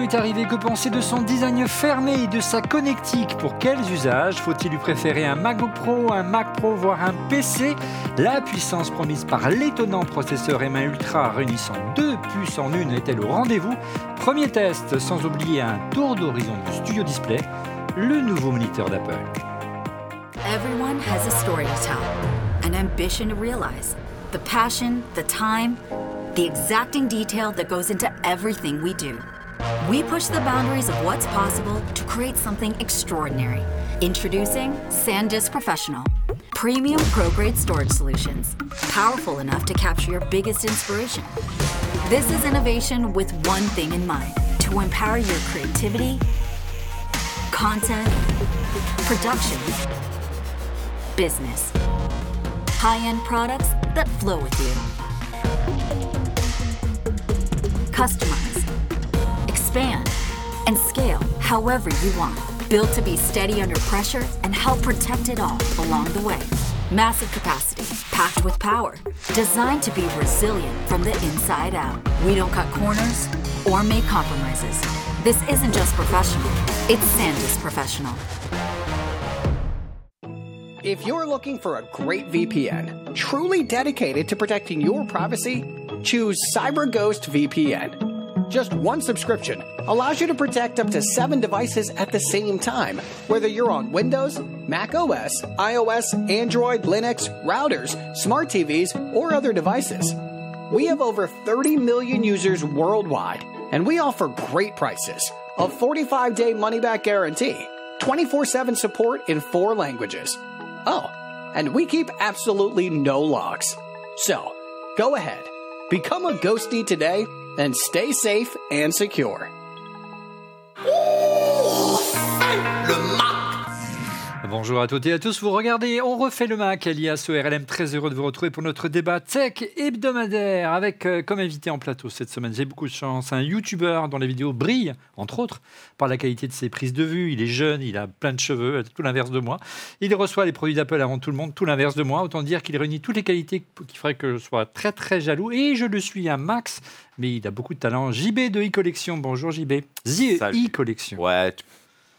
M2 est arrivé, que penser de son design fermé et de sa connectique Pour quels usages Faut-il lui préférer un MacBook Pro, un Mac Pro, voire un PC La puissance promise par l'étonnant processeur M1 Ultra réunissant deux puces en une est-elle au rendez-vous? Premier test, sans oublier un tour d'horizon du Studio Display, le nouveau moniteur d'Apple. Everyone has a story to tell, an ambition to realize, the passion, the time, the exacting detail that goes into everything we do. We push the boundaries of what's possible to create something extraordinary. Introducing SanDisk Professional. Premium pro grade storage solutions, powerful enough to capture your biggest inspiration. This is innovation with one thing in mind to empower your creativity, content, production, business. High end products that flow with you. Customize, expand, and scale however you want. Built to be steady under pressure and help protect it all along the way. Massive capacity, packed with power, designed to be resilient from the inside out. We don't cut corners or make compromises. This isn't just professional, it's SanDisk Professional. If you're looking for a great VPN, truly dedicated to protecting your privacy, choose CyberGhost VPN. Just one subscription allows you to protect up to seven devices at the same time, whether you're on Windows, Mac OS, iOS, Android, Linux, routers, smart TVs, or other devices. We have over 30 million users worldwide, and we offer great prices a 45 day money back guarantee, 24 7 support in four languages. Oh, and we keep absolutely no logs. So, go ahead, become a ghosty today, and stay safe and secure. Bonjour à toutes et à tous, vous regardez On refait le Mac, alias ORLM, très heureux de vous retrouver pour notre débat tech hebdomadaire avec euh, comme invité en plateau cette semaine, j'ai beaucoup de chance, un YouTuber dont les vidéos brillent, entre autres, par la qualité de ses prises de vue, il est jeune, il a plein de cheveux, tout l'inverse de moi, il reçoit les produits d'Apple avant tout le monde, tout l'inverse de moi, autant dire qu'il réunit toutes les qualités qui feraient que je sois très très jaloux, et je le suis un max, mais il a beaucoup de talent. JB de e-collection, bonjour JB. The e-collection. Ouais,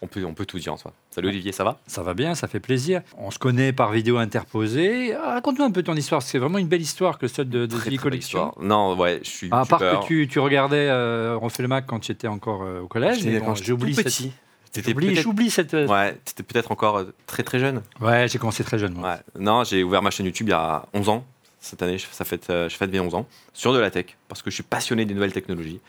on peut, on peut tout dire en soi. Salut Olivier, ça va? Ça va bien, ça fait plaisir. On se connaît par vidéo interposée. Raconte-nous un peu ton histoire. C'est vraiment une belle histoire que celle de, de Très, The très belle Collection. histoire. Non, ouais, je suis. À part que tu, tu regardais euh, On fait le Mac quand tu étais encore euh, au collège. Mais bon, tout cette. petit. T'étais J'oublie, cette. euh, Ouais, t'étais peut-être encore euh, très très jeune. Ouais, j'ai commencé très jeune. Moi. Ouais. Non, j'ai ouvert ma chaîne YouTube il y a 11 ans. Cette année, je- ça fait, euh, je fête mes 11 ans. Sur de la tech, parce que je suis passionné des nouvelles technologies.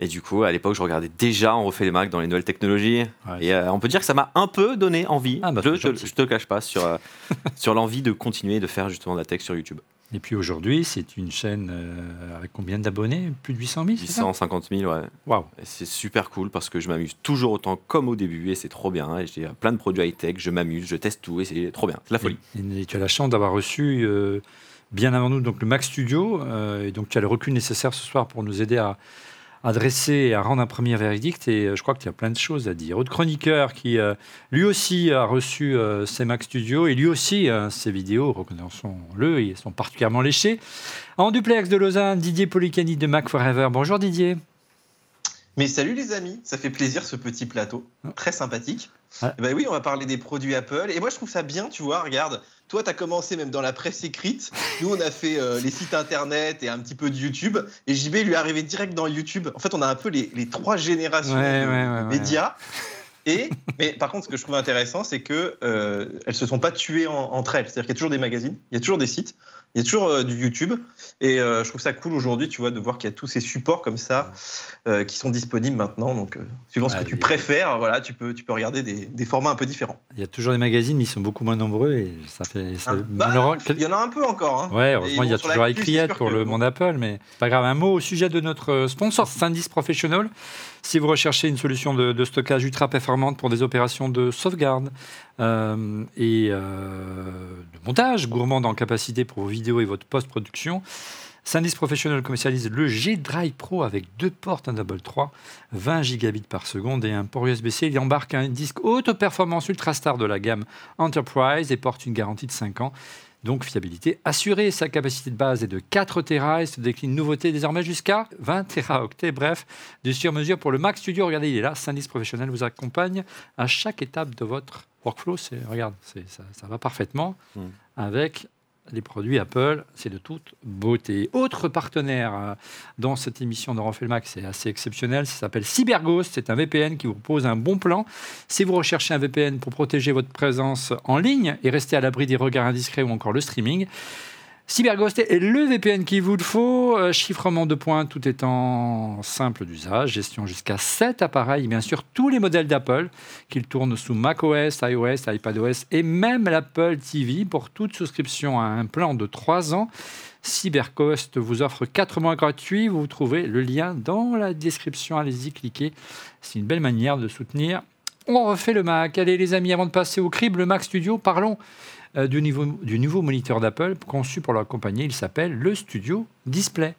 Et du coup, à l'époque, je regardais déjà On refait les Mac dans les nouvelles technologies. Ouais. Et euh, on peut dire que ça m'a un peu donné envie. Ah, bah, je, je te cache pas sur, euh, sur l'envie de continuer de faire justement de la tech sur YouTube. Et puis aujourd'hui, c'est une chaîne euh, avec combien d'abonnés? Plus de 800 000 c'est ça? 850 000, ouais. Et C'est super cool parce que je m'amuse toujours autant comme au début et c'est trop bien. Et j'ai plein de produits high-tech, je m'amuse, je teste tout et c'est trop bien. C'est la folie. Et, et tu as la chance d'avoir reçu bien avant nous donc le Mac Studio. et donc tu as le recul nécessaire ce soir pour nous aider à, à dresser et à rendre un premier verdict. Et euh, je crois que tu as plein de choses à dire. Autre chroniqueur qui euh, lui aussi a reçu euh, ses Mac Studio et lui aussi euh, ses vidéos, reconnaissons-le, ils sont particulièrement léchés. En duplex de Lausanne, Didier Policani de Mac Forever. Bonjour Didier. Mais salut les amis, ça fait plaisir ce petit plateau, très sympathique. Ah. Eh ben oui, on va parler des produits Apple. Et moi je trouve ça bien, tu vois, regarde, toi tu as commencé même dans la presse écrite, nous on a fait euh, les sites internet et un petit peu de YouTube, et JB lui est arrivé direct dans YouTube. En fait on a un peu les, les trois générations Ouais, de, ouais, ouais, médias. Et, mais par contre, ce que je trouve intéressant, c'est que euh, elles se sont pas tuées en- entre elles. C'est-à-dire qu'il y a toujours des magazines, il y a toujours des sites, il y a toujours euh, du YouTube. Et euh, je trouve ça cool aujourd'hui, tu vois, de voir qu'il y a tous ces supports comme ça euh, qui sont disponibles maintenant. Donc, suivant ce Ouais, que tu préfères, voilà, tu peux, tu peux regarder des, des formats un peu différents. Il y a toujours des magazines, mais ils sont beaucoup moins nombreux et ça fait. ça- Ah, bah, malheureux- il y en a un peu encore. hein. Ouais, heureusement, il y a toujours sûr pour que- le monde Apple, mais pas grave. Un mot au sujet de notre sponsor, Sandis Professional. Si vous recherchez une solution de, stockage ultra performante pour des opérations de sauvegarde euh, et euh, de montage gourmand en capacité pour vos vidéos et votre post-production, Sandis Professional commercialise le G-Drive Pro avec deux portes, un double 3, 20 gigabits par seconde et un port USB-C. Il embarque un disque haute performance ultra star de la gamme Enterprise et porte une garantie de 5 ans. Donc fiabilité assurée. Sa capacité de base est de 4 Tera et se décline nouveauté désormais jusqu'à 20 Teraoctets. Bref, du sur-mesure pour le Mac Studio. Regardez, il est là. Syndice professionnel vous accompagne à chaque étape de votre workflow. C'est, regarde, c'est, ça, ça va parfaitement Mm. avec les produits Apple. C'est de toute beauté. Autre partenaire euh, dans cette émission de Refait le Mac, c'est assez exceptionnel. Ça s'appelle CyberGhost. C'est un VPN qui vous propose un bon plan. Si vous recherchez un VPN pour protéger votre présence en ligne et rester à l'abri des regards indiscrets ou encore le streaming, CyberGhost est le VPN qu'il vous le faut. Euh, chiffrement de points, tout étant simple d'usage. Gestion jusqu'à 7 appareils. Bien sûr, tous les modèles d'Apple qu'ils tournent sous macOS, iOS, iPadOS et même l'Apple TV pour toute souscription à un plan de 3 ans. CyberGhost vous offre 4 mois gratuits. Vous trouvez le lien dans la description. Allez-y, cliquez. C'est une belle manière de soutenir. On refait le Mac. Allez les amis, avant de passer au crible, le Mac Studio, parlons euh, du, niveau, du nouveau moniteur d'Apple conçu pour l'accompagner. Il s'appelle le Studio Display.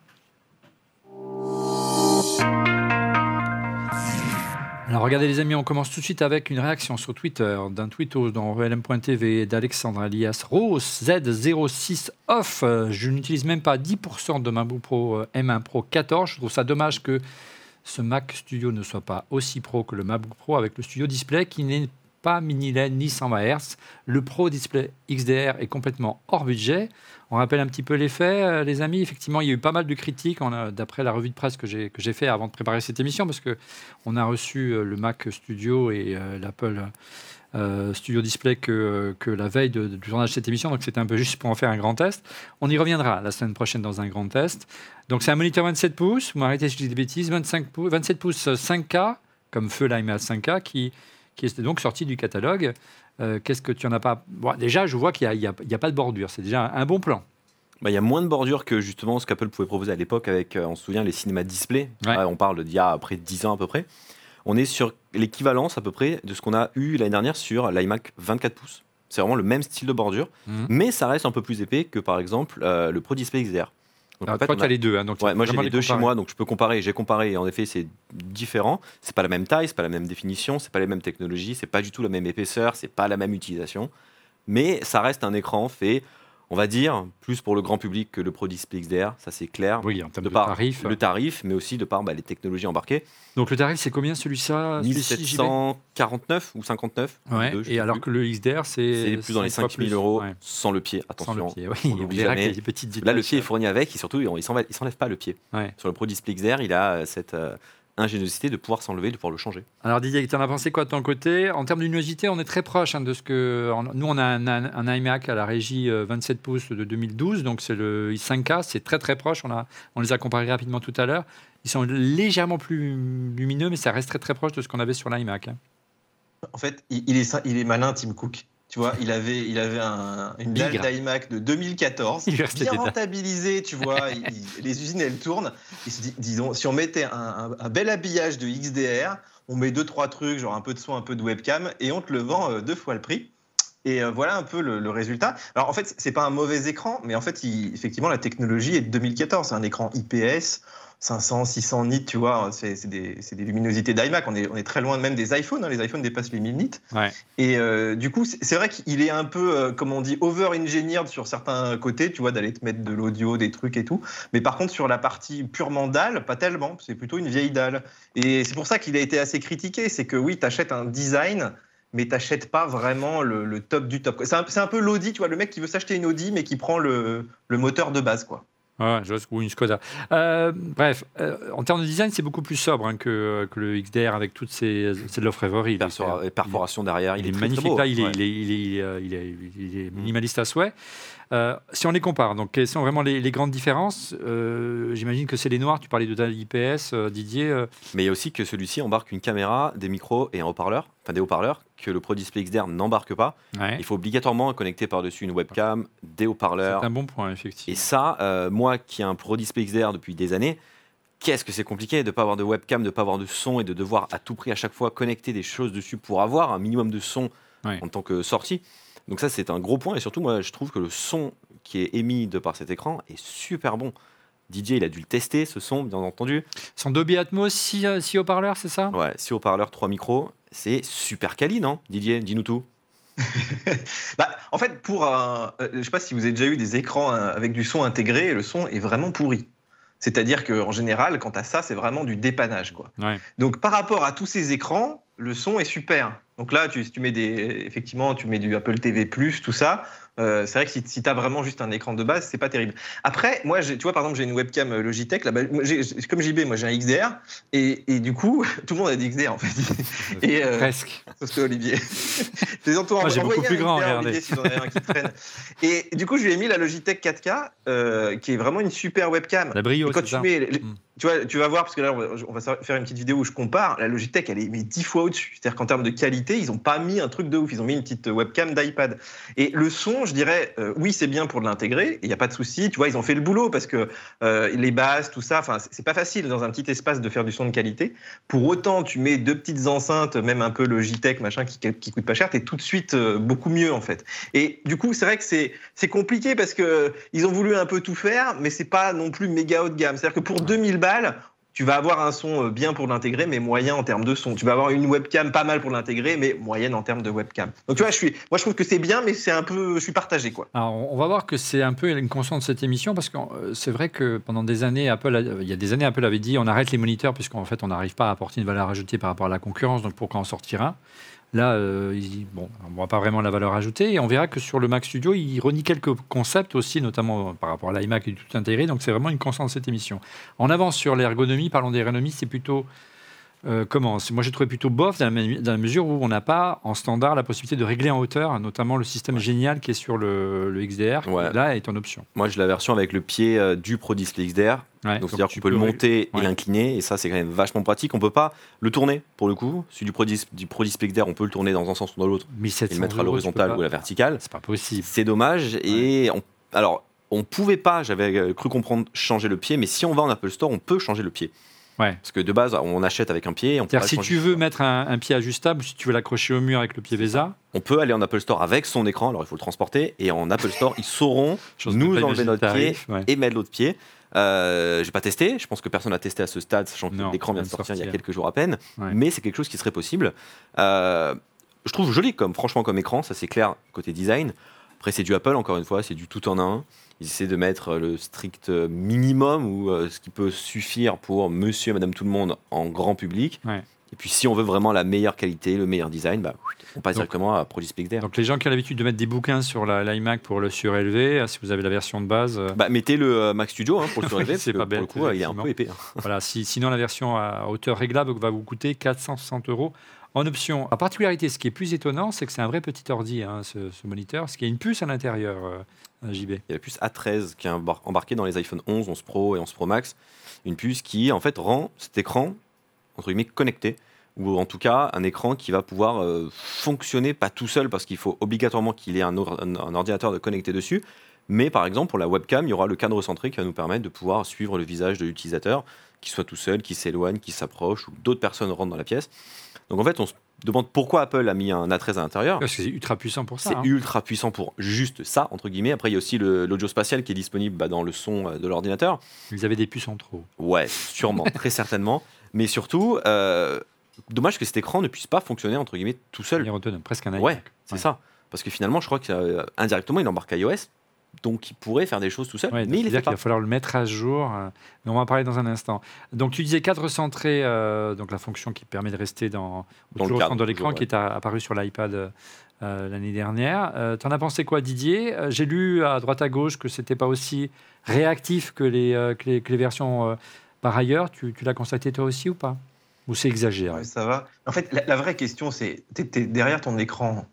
Alors regardez les amis, on commence tout de suite avec une réaction sur Twitter d'un tweetos dans relm.tv d'Alexandre alias Rose Z06 Off. Euh, Je n'utilise même pas 10% de ma Pro euh, M1 Pro 14. Je trouve ça dommage que ce Mac Studio ne soit pas aussi pro que le MacBook Pro avec le Studio Display qui n'est pas mini LED ni 120 Hz. Le Pro Display XDR est complètement hors budget. On rappelle un petit peu les faits, euh, les amis. Effectivement, il y a eu pas mal de critiques d'après la revue de presse que j'ai que fait avant de préparer cette émission, parce que on a reçu euh, le Mac Studio et euh, l'Apple Studio Display que, que la veille du tournage de cette émission, donc c'était un peu juste pour en faire un grand test. On y reviendra la semaine prochaine dans un grand test. Donc c'est un moniteur 27 pouces, vous m'arrêtez si je dis des bêtises, 25 pouces, 27 pouces euh, 5K, comme feu l'iMac 5K, qui, qui est donc sorti du catalogue. Euh, Qu'est-ce que tu en as pas? Bon, Déjà, je vois qu'il n'y a, a- pas de bordure, c'est déjà un, un bon plan. Bah, Il y a moins de bordure que justement ce qu'Apple pouvait proposer à l'époque avec, euh, on se souvient, les cinémas display. Ouais. Ouais, on parle d'il y a près de 10 ans à peu près. On est sur l'équivalence à peu près de ce qu'on a eu l'année dernière sur l'iMac 24 pouces. C'est vraiment le même style de bordure, Mhm. mais ça reste un peu plus épais que par exemple euh, le Pro Display XDR. Donc, Alors, en fait, toi, tu as les deux. hein, donc Ouais, moi j'ai vraiment les deux chez moi, donc je peux comparer. J'ai comparé et en effet c'est différent. C'est pas la même taille, c'est pas la même définition, c'est pas les mêmes technologies, c'est pas du tout la même épaisseur, c'est pas la même utilisation. Mais ça reste un écran fait, on va dire, plus pour le grand public que le Pro Display XDR, ça c'est clair. Oui, en termes de de, par tarif. le tarif, mais aussi de par bah, les technologies embarquées. Donc le tarif, c'est combien celui-là celui-ci, JB 1749 ou 59 Ouais, deux, et alors plus. que le XDR, c'est. plus dans les cinq fois 5000 plus. euros Ouais, sans le pied. Sans Attention. le pied. Oui, on petites Là, le pied est fourni avec, et surtout, il ne s'enlève, pas le pied. Ouais. Sur le Pro Display XDR, il a euh, cette euh, ingéniosité de pouvoir s'enlever, de pouvoir le changer. Alors Didier, tu en as pensé quoi de ton côté? En termes d'unicité, on est très proche hein, de ce que... Nous, on a un, un- un iMac à la régie euh, 27 pouces de 2012, donc c'est le i5K, c'est très très proche. On, a, on les a comparés rapidement tout à l'heure. Ils sont légèrement plus lumineux, mais ça reste très très proche de ce qu'on avait sur l'iMac. hein. En fait, il, est, il est malin, Tim Cook. Tu vois, il avait, il avait un- une dalle d'iMac de 2014, Il bien rentabilisée, tu vois. il- il- les usines, elles tournent. Il se dit, disons, si on mettait un, un- un bel habillage de XDR, on met deux, trois trucs, genre un peu de son, un peu de webcam, et on te le vend euh, deux fois le prix. Et euh, voilà un peu le, le résultat. Alors en fait, c'est pas un mauvais écran, mais en fait, il- effectivement, la technologie est de 2014. C'est un écran IPS, 500, 600 nits, tu vois. C'est des, luminosités d'iMac. On est, on est très loin même des iPhones. hein. Les iPhones dépassent les 1000 nits. Ouais. Et euh, du coup, c'est vrai qu'il est un peu, euh, comme on dit, over-engineered sur certains côtés, tu vois, d'aller te mettre de l'audio, des trucs et tout. Mais par contre, sur la partie purement dalle, pas tellement. C'est plutôt une vieille dalle. Et c'est pour ça qu'il a été assez critiqué. C'est que oui, tu achètes un design, mais t'achètes pas vraiment le, le top du top. quoi. C'est un, c'est un peu l'Audi, tu vois, le mec qui veut s'acheter une Audi, mais qui prend le, le moteur de base, quoi. Ouais, je vois, ou une Skoda. Euh, bref, euh, en termes de design, c'est beaucoup plus sobre hein, que, que le XDR avec toutes ces, ces l'orfèvrerie. Il est- Persora- et perforation derrière, Il, il, est, très, très magnifique. beau. Là, il est, Ouais. il est- il est, euh, il est- il est minimaliste à souhait. Euh, si on les compare, donc quelles sont vraiment les, les grandes différences Euh, J'imagine que c'est les noirs. Tu parlais de dalle IPS, euh, Didier. Mais il y a aussi que celui-ci embarque une caméra, des micros et un haut-parleur, enfin des haut-parleurs que le Pro Display XDR n'embarque pas. ouais. Il faut obligatoirement connecter par-dessus une webcam, des C'est haut-parleurs. un bon point, Et effectivement. ça, euh, moi qui ai un Pro Display XDR depuis des années, qu'est-ce que c'est compliqué de ne pas avoir de webcam, de ne pas avoir de son et de devoir à tout prix à chaque fois connecter des choses dessus pour avoir un minimum de son Ouais. en tant que sortie? Donc ça, c'est un gros point. Et surtout, moi, je trouve que le son qui est émis de par cet écran est super bon. Didier, il a dû le tester, ce son, bien entendu. Son Dolby Atmos, 6 haut-parleurs, c'est ça? Ouais, 6 haut-parleurs, 3 micros, c'est super quali, non Didier, dis-nous tout. bah, en fait, pour un, euh, je sais pas si vous avez déjà eu des écrans euh, avec du son intégré, le son est vraiment pourri. C'est-à-dire qu'en général, quant à ça, c'est vraiment du dépannage. Quoi. Ouais. Donc par rapport à tous ces écrans, le son est super. Donc là, tu, tu mets des, effectivement, tu mets du Apple TV+, tout ça, euh, c'est vrai que si, si tu as vraiment juste un écran de base, c'est pas terrible. Après, moi, tu vois, par exemple, j'ai une webcam euh, Logitech. Là, comme JB, moi, j'ai un XDR. Et, et du coup, tout le monde a des XDR, en fait. Et, euh, Presque. Sauf que Olivier. Moi, j'ai beaucoup plus grand, regardez. Olivier, si en un qui traîne. Et du coup, je lui ai mis la Logitech 4K, euh, qui est vraiment une super webcam. La brio, Et quand tu ça mets, Mm. tu vois, tu vas voir parce que là, on va, on va faire une petite vidéo où je compare. La Logitech, elle est mais 10 fois au-dessus. C'est-à-dire qu'en termes de qualité, ils ont pas mis un truc de ouf. Ils ont mis une petite webcam d'iPad. Et le son, je dirais, euh, oui, c'est bien pour l'intégrer. Il n'y a pas de souci. Tu vois, ils ont fait le boulot parce que euh, les basses, tout ça. Enfin, c'est- pas facile dans un petit espace de faire du son de qualité. Pour autant, tu mets deux petites enceintes, même un peu Logitech, machin, qui, coûtent pas cher, t'es tout de suite euh, beaucoup mieux en fait. Et du coup, c'est vrai que c'est c'est compliqué parce que ils ont voulu un peu tout faire, mais c'est pas non plus méga haut de gamme. C'est-à-dire que pour 2000 balles, tu vas avoir un son euh, bien pour l'intégrer, mais moyen en termes de son. Tu vas avoir une webcam pas mal pour l'intégrer, mais moyenne en termes de webcam. Donc tu vois, je suis, moi je trouve que c'est bien, mais c'est un peu, je suis partagé quoi. Alors, on va voir que c'est un peu une constante de cette émission parce que euh, c'est vrai que pendant des années, Apple, a- il y a des années, Apple avait dit on arrête les moniteurs puisqu'en fait on n'arrive pas à apporter une valeur ajoutée par rapport à la concurrence, donc pourquoi en sortir un? Là, euh, bon, on ne voit pas vraiment la valeur ajoutée et on verra que sur le Mac Studio, il renie quelques concepts aussi, notamment par rapport à l'iMac et tout intégré. Donc c'est vraiment une constante de cette émission. En avance sur l'ergonomie, parlons d'ergonomie, c'est plutôt euh, comment C'est- Moi, j'ai trouvé plutôt bof dans la, manu- dans la mesure où on n'a pas en standard la possibilité de régler en hauteur, notamment le système génial qui est sur le, le XDR, qui là est en option. Moi, j'ai la version avec le pied euh, du Pro Display XDR. Ouais, Donc, c'est-à-dire tu qu'on peut le monter et l'incliner, et ça, c'est quand même vachement pratique. On peut pas le tourner, pour le coup. Celui du Pro, Dis- du Pro Display XDR, on peut le tourner dans un sens ou dans l'autre, et 1700 le mettre à l'horizontale ou à la verticale. C'est pas possible. C'est dommage. Et on, alors, on pouvait pas, j'avais euh, cru comprendre, changer le pied, mais si on va en Apple Store, on peut changer le pied. Ouais. Parce que de base, on achète avec un pied. On peut, si tu veux mettre un, un pied ajustable, si tu veux l'accrocher au mur avec le pied VESA, on peut aller en Apple Store avec son écran. Alors, il faut le transporter. Et en Apple Store, ils sauront nous enlever notre pied ouais. et mettre l'autre pied. Euh, j'ai pas testé, je pense que personne n'a testé à ce stade, sachant que l'écran vient de sortir il y a quelques jours à peine, Ouais. mais c'est quelque chose qui serait possible. Euh, je trouve joli comme, franchement, comme écran, ça c'est clair côté design. Après, c'est du Apple, encore une fois, c'est du tout en un. Ils essaient de mettre le strict minimum ou euh, ce qui peut suffire pour monsieur et madame tout le monde en grand public. Ouais. Et puis, si on veut vraiment la meilleure qualité, le meilleur design, bah, on passe Donc- directement à Pro Display XDR. Donc les gens qui ont l'habitude de mettre des bouquins sur l'iMac pour le surélever, euh, si vous avez la version de base, euh, Bah, mettez le euh, Mac Studio hein, pour le surélever, c'est pas pour le bête, coup, euh, il est un peu épais. hein. voilà. Si- sinon la version à hauteur réglable va vous coûter 460 euros en option. La particularité, ce qui est plus étonnant, c'est que c'est un vrai petit ordi, hein, ce, ce moniteur, parce qu'il y a une puce à l'intérieur, euh, JB. Il y a la puce A13 qui est embar- embarquée dans les iPhone 11, 11 Pro et 11 Pro Max. Une puce qui, en fait, rend cet écran, entre guillemets, connecté. Ou en tout cas, un écran qui va pouvoir euh, fonctionner, pas tout seul, parce qu'il faut obligatoirement qu'il ait un, un- un ordinateur de connecté dessus. Mais par exemple, pour la webcam, il y aura le cadre centré qui va nous permettre de pouvoir suivre le visage de l'utilisateur, qu'il soit tout seul, qu'il s'éloigne, qu'il s'approche, ou d'autres personnes rentrent dans la pièce. Donc en fait, on se demande pourquoi Apple a mis un A13 à l'intérieur. Parce que c'est ultra puissant pour ça. C'est hein. ultra puissant pour juste ça, entre guillemets. Après, il y a aussi l'audio spatial qui est disponible bah, dans le son euh, de l'ordinateur. Ils avaient des puces en trop. Ouais, sûrement, très certainement. Mais surtout, euh, dommage que cet écran ne puisse pas fonctionner, entre guillemets, tout seul. Il est autonome, presque un iMac. Ouais, c'est Ouais. ça. Parce que finalement, je crois qu'indirectement, il embarque iOS. Donc, il pourrait faire des choses tout seul. Ouais, mais il fait pas. qu'il va falloir le mettre à jour. euh, mais on va en parler dans un instant. Donc tu disais cadre centré, euh, donc la fonction qui permet de rester dans, Dans le toujours au cadre, centre de l'écran, qui est a- apparu sur l'iPad euh, euh, l'année dernière. Euh, T'en as pensé quoi, Didier? Euh, J'ai lu à droite à gauche que c'était pas aussi réactif que les, euh, que les, que les versions euh, par ailleurs. Tu, tu l'as constaté toi aussi ou pas? Ou c'est exagéré? Ouais, ça va. En fait, la, la vraie question, c'est t'es, t'es derrière ton écran.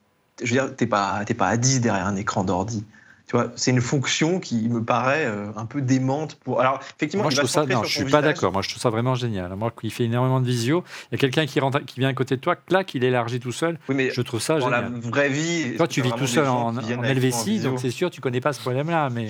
Je veux dire, t'es pas, t'es pas à 10 derrière un écran d'ordi. Tu vois, c'est une fonction qui me paraît euh, un peu démente pour. Alors, effectivement, Moi, il je va trouve ça, non, je suis pas d'accord. Moi, je trouve ça vraiment génial. Moi, qui fait énormément de visio, il y a quelqu'un qui rentre, qui vient à côté de toi, clac, il élargit tout seul. Oui, mais Je trouve ça dans la génial. vraie vie. Toi, tu vis tout seul en, en visio. donc c'est sûr, tu connais pas ce problème-là. Mais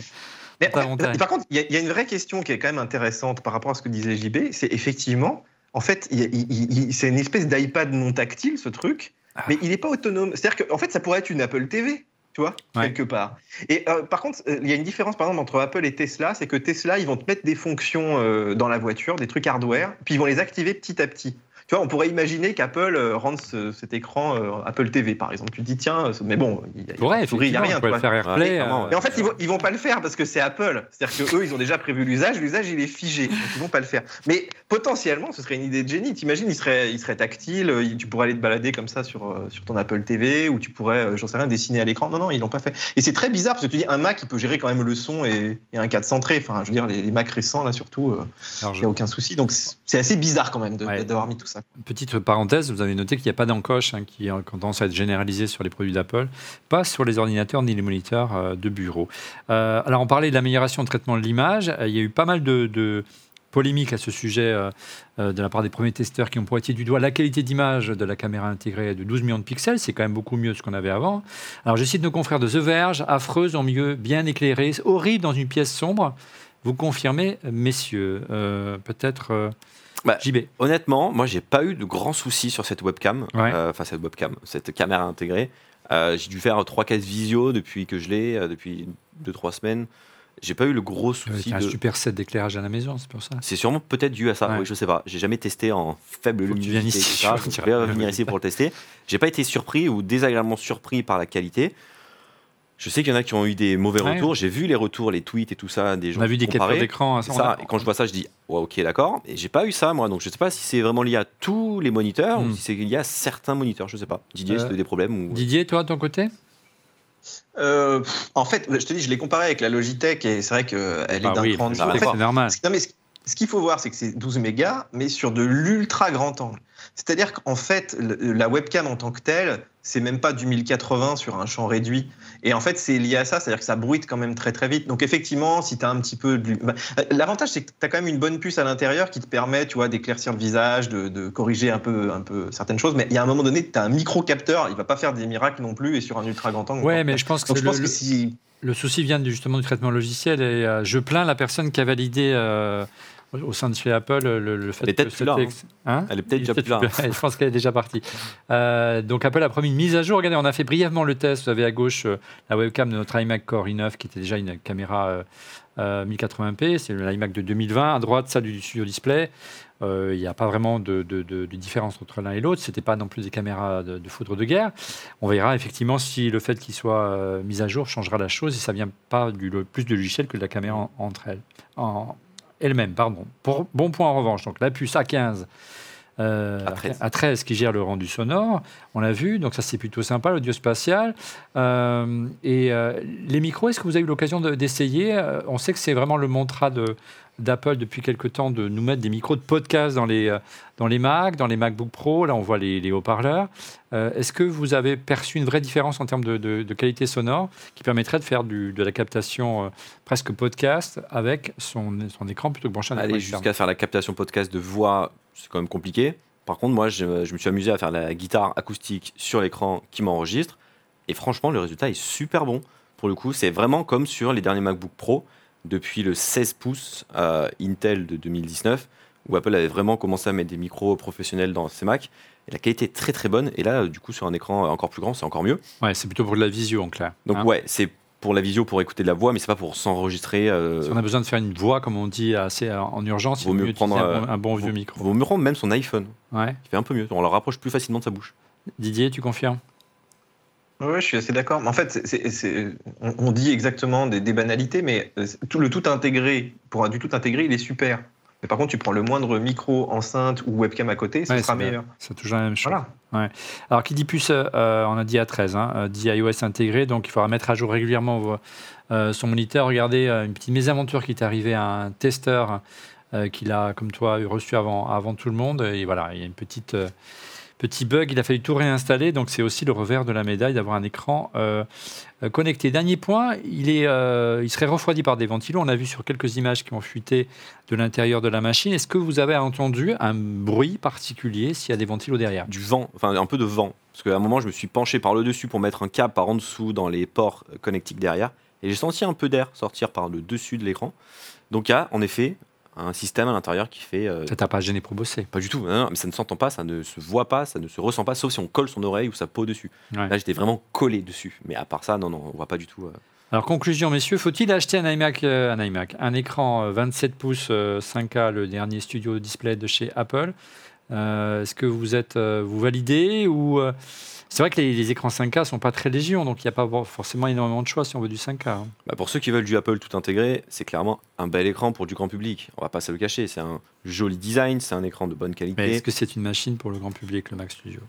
par contre, il y, a- il y a une vraie question qui est quand même intéressante par rapport à ce que disait JB. C'est effectivement, en fait, c'est une espèce d'iPad non tactile, ce truc, Ah. mais il n'est pas autonome. C'est-à-dire qu'en fait, ça pourrait être une Apple TV, tu vois, Ouais. quelque part. Et euh, par contre, euh, il y a une différence, par exemple, entre Apple et Tesla, c'est que Tesla, ils vont te mettre des fonctions euh, dans la voiture, des trucs hardware, puis ils vont les activer petit à petit. Tu vois, on pourrait imaginer qu'Apple euh, rende ce- cet écran euh, Apple TV, par exemple. Tu te dis, tiens, euh, mais bon, il y a, Ouais, il y a rien. faire AirPlay. Euh, Mais en fait, ils vont, ils vont pas le faire parce que c'est Apple. C'est-à-dire qu'eux, ils ont déjà prévu l'usage. L'usage, il est figé. Donc, ils vont pas le faire. Mais potentiellement, ce serait une idée de génie. T'imagines, il serait, il serait tactile. il- Tu pourrais aller te balader comme ça sur, sur ton Apple TV ou tu pourrais, j'en sais rien, dessiner à l'écran. Non, non, ils l'ont pas fait. Et c'est très bizarre parce que tu dis, un Mac, il peut gérer quand même le son et, et un cadre centré. Enfin, je veux dire, les, les Macs récents, là, surtout, il n'y a aucun souci. Donc, c'est assez bizarre quand même Ouais. d'avoir mis tout ça. Petite parenthèse, vous avez noté qu'il n'y a pas d'encoche hein, qui a tendance à être généralisée sur les produits d'Apple, pas sur les ordinateurs ni les moniteurs euh, de bureau. Euh, alors on parlait de l'amélioration de traitement de l'image, Euh, il y a eu pas mal de, de polémiques à ce sujet de la part des premiers testeurs qui ont pointé du doigt la qualité d'image de la caméra intégrée de 12 millions de pixels, c'est quand même beaucoup mieux ce qu'on avait avant. Alors je cite nos confrères de The Verge, affreuse en milieu bien éclairé, horrible dans une pièce sombre. Vous confirmez, messieurs, peut-être Bah, JB. Honnêtement, moi, j'ai pas eu de grands soucis sur cette webcam. Ouais. Euh, Enfin, cette webcam, cette caméra intégrée. Euh, j'ai dû faire 3-4 visio depuis que je l'ai, euh, depuis 2-3 semaines. J'ai pas eu le gros souci un de. super set d'éclairage à la maison, c'est pour ça. C'est sûrement peut-être dû à ça. Ouais. Oui, je sais pas. J'ai jamais testé en faible luminosité. Je vais venir ici pour le tester. J'ai pas été surpris ou désagréablement surpris par la qualité. Je sais qu'il y en a qui ont eu des mauvais Ouais. retours. J'ai vu les retours, les tweets et tout ça des gens. On a vu des captures d'écran. C'est on ça. a- Et quand je vois ça, je dis, ouais, ok, d'accord. Et j'ai pas eu ça, moi. Donc, je sais pas si c'est vraiment lié à tous les moniteurs Hmm. ou si c'est lié à certains moniteurs. Je sais pas. Didier, Euh, si tu as des problèmes ou... Didier, toi, de ton côté? Euh, en fait, je te dis, je l'ai comparé avec la Logitech et c'est vrai qu'elle est Ah d'un oui, cran en c'est fait, normal. Non, mais ce, qu'il faut voir, c'est que c'est 12 mégas, mais sur de l'ultra grand angle. C'est-à-dire qu'en fait, la webcam en tant que telle, c'est même pas du 1080 sur un champ réduit. Et en fait, c'est lié à ça, c'est-à-dire que ça bruite quand même très très vite. Donc effectivement, si tu as un petit peu... de- bah, L'avantage, c'est que tu as quand même une bonne puce à l'intérieur qui te permet, tu vois, d'éclaircir le visage, de, de corriger un peu, un peu certaines choses. Mais il y a un moment donné, tu as un micro-capteur, il va pas faire des miracles non plus, et sur un ultra grand angle. Ouais, mais je pense que, Donc je le, pense que le- si... le souci vient justement du traitement logiciel et euh, je plains la personne qui a validé euh, au- sein de chez Apple le, le fait Elle est peut-être plus là, ex- Hein Elle est peut-être déjà plus là. Je pense qu'elle est déjà partie. Euh, donc Apple a promis une mise à jour. Regardez, on a fait brièvement le test. Vous avez à gauche euh, la webcam de notre iMac Core i9 qui était déjà une caméra euh, euh, 1080p. C'est l'iMac de 2020. À droite, celle du Studio Display. Il n'y a pas vraiment de, de- de- de différence entre l'un et l'autre. C'était pas non plus des caméras de, foudre de guerre. On verra effectivement si le fait qu'il soit mis à jour changera la chose et ça vient pas du plus de logiciel que de la caméra en- entre elles. En, elle-même, pardon. Pour, bon point en revanche, donc la puce A15 euh, A13. à 13 qui gère le rendu sonore, on l'a vu, donc ça c'est plutôt sympa, l'audio spatial. Euh, et euh, les micros, est-ce que vous avez eu l'occasion de- d'essayer? Euh, On sait que c'est vraiment le mantra de, d'Apple depuis quelque temps de nous mettre des micros de podcast dans les, euh, dans les Mac, dans les MacBook Pro, là on voit les, les haut-parleurs. Euh, est-ce que vous avez perçu une vraie différence en termes de, de- de qualité sonore qui permettrait de faire du- de la captation euh, presque podcast avec son, son écran plutôt que brancher un écran Aller jusqu'à faire la captation podcast de voix, c'est quand même compliqué. Par contre, moi, je, je me suis amusé à faire la guitare acoustique sur l'écran qui m'enregistre. Et franchement, le résultat est super bon. Pour le coup, c'est vraiment comme sur les derniers MacBook Pro depuis le 16 pouces euh, Intel de 2019, où Apple avait vraiment commencé à mettre des micros professionnels dans ses Mac. Et la qualité est très très bonne. Et là, euh, du coup, sur un écran encore plus grand, c'est encore mieux. Ouais, c'est plutôt pour de la visio en clair. Donc hein. ouais, c'est pour la visio, pour écouter de la voix, mais c'est pas pour s'enregistrer. euh, Si on a besoin de faire une voix, comme on dit, assez euh, en urgence, il Vaut vaut mieux prendre, un, euh, bon, un bon vaut- vieux micro. Vaut mieux prendre même son iPhone, Ouais. qui fait un peu mieux. On le rapproche plus facilement de sa bouche. Didier, tu confirmes? Ouais, je suis assez d'accord. Mais En fait, c'est- c'est- c'est- on, on dit exactement des, des banalités, mais euh, tout, le tout intégré, pour un du tout intégré, il est super. Mais par contre, tu prends le moindre micro, enceinte ou webcam à côté, ce Ouais, sera meilleur. C'est toujours la même chose. Voilà. Alors, qui dit puce, euh, on a dit A13, hein, euh, dit iOS intégré, donc il faudra mettre à jour régulièrement euh, son moniteur. Regardez, euh, une petite mésaventure qui est arrivée à un testeur qu'il a, comme toi, reçu avant, avant tout le monde. Et voilà, il y a une petite. Petit bug, il a fallu tout réinstaller, donc c'est aussi le revers de la médaille d'avoir un écran euh, euh, connecté. Dernier point, il, est, euh, il serait refroidi par des ventilos. On a vu sur quelques images qui ont fuité de l'intérieur de la machine. Est-ce que vous avez entendu un bruit particulier s'il y a des ventilos derrière? Du vent, enfin un peu de vent. Parce qu'à un moment, je me suis penché par le dessus pour mettre un câble par en dessous dans les ports connectiques derrière. Et j'ai senti un peu d'air sortir par le dessus de l'écran. Donc il y a en effet un système à l'intérieur qui fait. euh, Ça t'a pas gêné pour bosser? Pas du tout, non, non, mais ça ne s'entend pas, ça ne se voit pas, ça ne se ressent pas, sauf si on colle son oreille ou sa peau dessus. Ouais. Là, j'étais vraiment collé dessus. Mais à part ça, non, non, on voit pas du tout. euh. Alors, conclusion, messieurs, faut-il acheter un iMac, euh, un iMac, un écran euh, 27 pouces euh, 5K, le dernier studio display de chez Apple? Est-ce que vous êtes vous validez ou c'est vrai que les, les écrans 5K sont pas très légion, donc il n'y a pas forcément énormément de choix si on veut du 5K. hein. Bah, pour ceux qui veulent du Apple tout intégré, c'est clairement un bel écran pour du grand public. On va pas se le cacher. C'est un joli design, c'est un écran de bonne Mais qualité. est-ce que c'est une machine pour le grand public, le Mac Studio?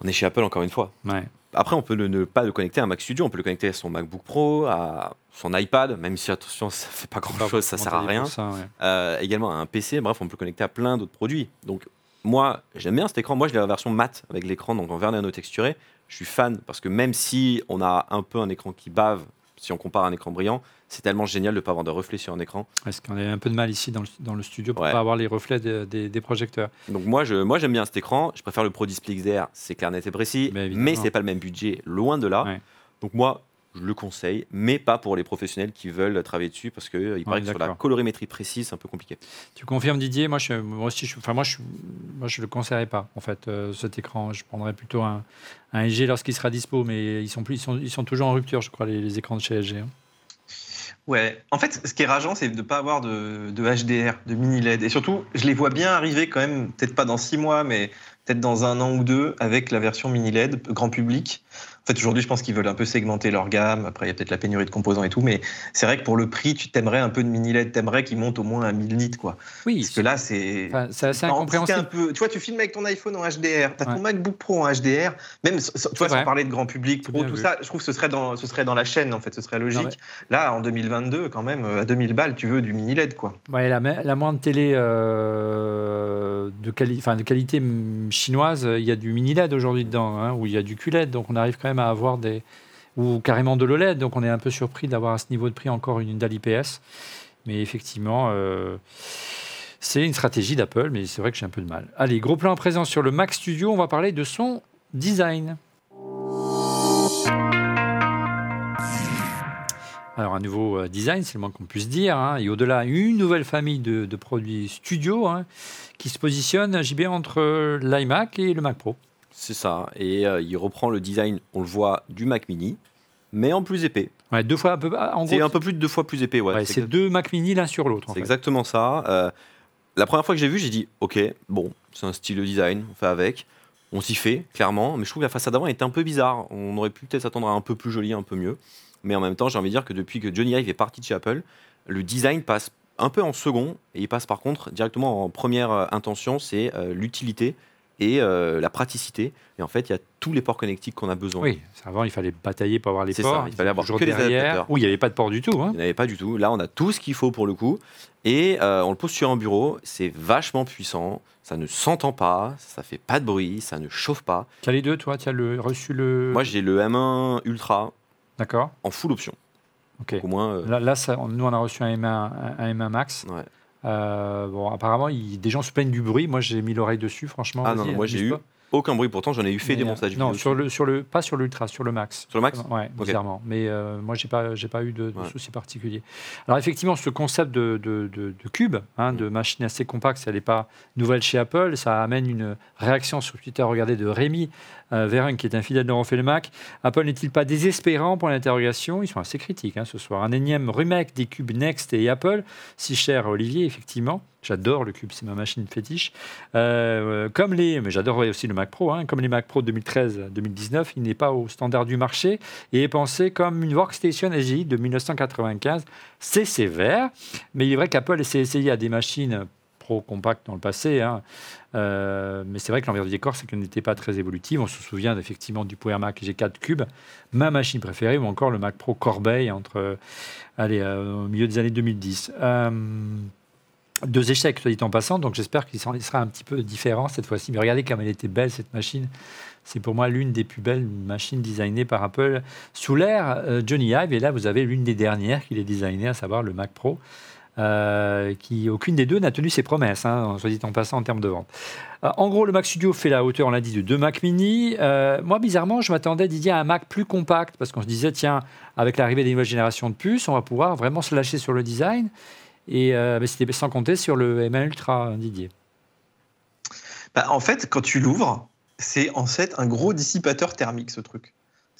On est chez Apple encore une fois. Ouais. Après, on peut ne, ne pas le connecter à un Mac Studio, on peut le connecter à son MacBook Pro, à son iPad, même si attention, ça fait pas grand chose, ça sert à rien. Pour ça, ouais. Euh, également à un PC, bref, on peut le connecter à plein d'autres produits. Donc, moi, j'aime bien cet écran. Moi, je l'ai la version mat avec l'écran, donc en verre nano texturé. Je suis fan parce que même si on a un peu un écran qui bave, si on compare à un écran brillant, c'est tellement génial de ne pas avoir de reflets sur un écran. Est-ce qu'on a un peu de mal ici dans le, dans le studio pour Ouais. pas avoir les reflets de- des- des projecteurs Donc moi, je, moi j'aime bien cet écran. Je préfère le Pro Display XDR, c'est clair, net et précis, Mais mais, c'est pas le même budget, loin de là. Ouais. Donc moi, je le conseille, mais pas pour les professionnels qui veulent travailler dessus parce qu'il il paraît que sur la colorimétrie précise, c'est un peu compliqué. Tu confirmes Didier Moi, je, moi aussi, je, enfin moi, je, moi, je le conseillerais pas. En fait, euh, cet écran, je prendrais plutôt un, un LG lorsqu'il sera dispo, mais ils sont plus, ils sont, ils sont toujours en rupture, je crois, les, les écrans de chez LG. hein. Ouais, en fait, ce qui est rageant, c'est de ne pas avoir de, de HDR, de mini LED. Et surtout, je les vois bien arriver quand même, peut-être pas dans six mois, mais peut-être dans un an ou deux, avec la version mini LED, grand public. Fait, aujourd'hui, je pense qu'ils veulent un peu segmenter leur gamme. Après, il y a peut-être la pénurie de composants et tout, mais c'est vrai que pour le prix, tu t'aimerais un peu de mini LED, t'aimerais qu'ils montent au moins à 1000 nits, quoi. Oui, Parce que là, c'est. enfin, c'est incompréhensible. un peu, tu vois, tu filmes avec ton iPhone en HDR, tu as Ouais. ton MacBook Pro en HDR, même tu vois, sans parler de grand public, pro, tout vu. ça, je trouve que ce serait, dans, ce serait dans la chaîne, en fait, ce serait logique. Non, Là, en 2022, quand même, à 2000 balles, tu veux du mini LED, quoi. Ouais, la, la moindre télé euh, de, quali- de qualité chinoise, euh, il y a du mini LED aujourd'hui dedans, hein, où il y a du QLED, donc on arrive quand même à avoir des. ou carrément de l'OLED, donc on est un peu surpris d'avoir à ce niveau de prix encore une dalle IPS. Mais effectivement, euh, c'est une stratégie d'Apple, mais c'est vrai que j'ai un peu de mal. Allez, gros plan à présent sur le Mac Studio, on va parler de son design. Alors, un nouveau euh, design, c'est le moins qu'on puisse dire. hein, et au-delà, une nouvelle famille de, produits studio hein, qui se positionne, JB, entre l'iMac et le Mac Pro. C'est ça. Et euh, il reprend le design, on le voit, du Mac Mini, mais en plus épais. Ouais, deux fois un peu. En C'est gros, un peu plus de deux fois plus épais. Ouais, ouais, c'est exact- deux Mac Mini l'un sur l'autre. c'est fait. exactement ça. Euh, la première fois que j'ai vu, j'ai dit, ok, bon, c'est un style de design, on fait avec. On s'y fait, clairement. Mais je trouve que la façade avant était un peu bizarre. On aurait pu peut-être s'attendre à un peu plus joli, un peu mieux. Mais en même temps, j'ai envie de dire que depuis que Johnny Ive est parti de chez Apple, le design passe un peu en second et il passe par contre directement en première euh, intention, c'est euh, l'utilité et euh, la praticité. Et en fait, il y a tous les ports connectiques qu'on a besoin. Oui, avant, il fallait batailler pour avoir les C'est ports. ça, il fallait avoir que les derrière. adaptateurs. Où il n'y avait pas de port du tout. hein. Il n'y avait pas du tout. Là, on a tout ce qu'il faut pour le coup. Et euh, on le pose sur un bureau. C'est vachement puissant. Ça ne s'entend pas. Ça fait pas de bruit. Ça ne chauffe pas. Tu as les deux, toi? Tu as le, reçu le. Moi, j'ai le M1 Ultra D'accord. en full option. Ok. Donc, au moins. euh, Là, là, ça- nous, on a reçu un M1, un, un M1 Max. ouais. Euh, bon, apparemment, il- des gens se plaignent du bruit. Moi, j'ai mis l'oreille dessus, franchement. Ah non, non, moi, j'ai eu Aucun bruit. Pourtant, j'en ai eu fait Mais, des euh, montages Non, sur le, sur le, pas sur l'Ultra, sur le Max. Sur le Max Ouais, Ok. bizarrement. Mais euh, moi, j'ai pas, j'ai pas eu de, de Ouais. soucis particuliers. Alors, effectivement, ce concept de, de, de- cube, hein, Mm. de machine assez compacte, ça n'est pas nouvelle chez Apple. Ça amène une réaction sur Twitter, regardez, de Rémi euh, Vérin, qui est un fidèle de Refait le Mac. Apple n'est-il pas désespérant pour l'interrogation? Ils sont assez critiques hein, ce soir. Un énième remake des cubes Next et Apple, si cher Olivier, effectivement. J'adore le cube, c'est ma machine fétiche. Euh, comme les, mais j'adore aussi le Mac Pro, hein, comme les Mac Pro 2013-2019, il n'est pas au standard du marché et est pensé comme une workstation SGI de 1995. C'est sévère, mais il est vrai qu'Apple s'est essayé à des machines pro compactes dans le passé, hein. Euh, mais c'est vrai que l'envers du décor, c'est qu'elle n'était pas très évolutive. On se souvient effectivement du Power Mac G4 Cube, ma machine préférée, ou encore le Mac Pro Corbeil entre, allez, euh, au milieu des années 2010. Euh, deux échecs, soit dit en passant, donc j'espère qu'il sera un petit peu différent cette fois-ci. Mais regardez comme elle était belle cette machine. C'est pour moi l'une des plus belles machines designées par Apple sous l'ère Johnny Ive. Et là, vous avez l'une des dernières qu'il ait designées, à savoir le Mac Pro, euh, qui aucune des deux n'a tenu ses promesses, hein, soit dit en passant en termes de vente. Euh, en gros, le Mac Studio fait la hauteur, on l'a dit, de deux Mac Mini. Euh, moi, bizarrement, je m'attendais, Didier, à un Mac plus compact, parce qu'on se disait, tiens, avec l'arrivée des nouvelles générations de puces, on va pouvoir vraiment se lâcher sur le design. Et c'était sans compter sur le M1 Ultra, hein, Didier. Bah, en fait, quand tu l'ouvres, c'est en fait un gros dissipateur thermique, ce truc.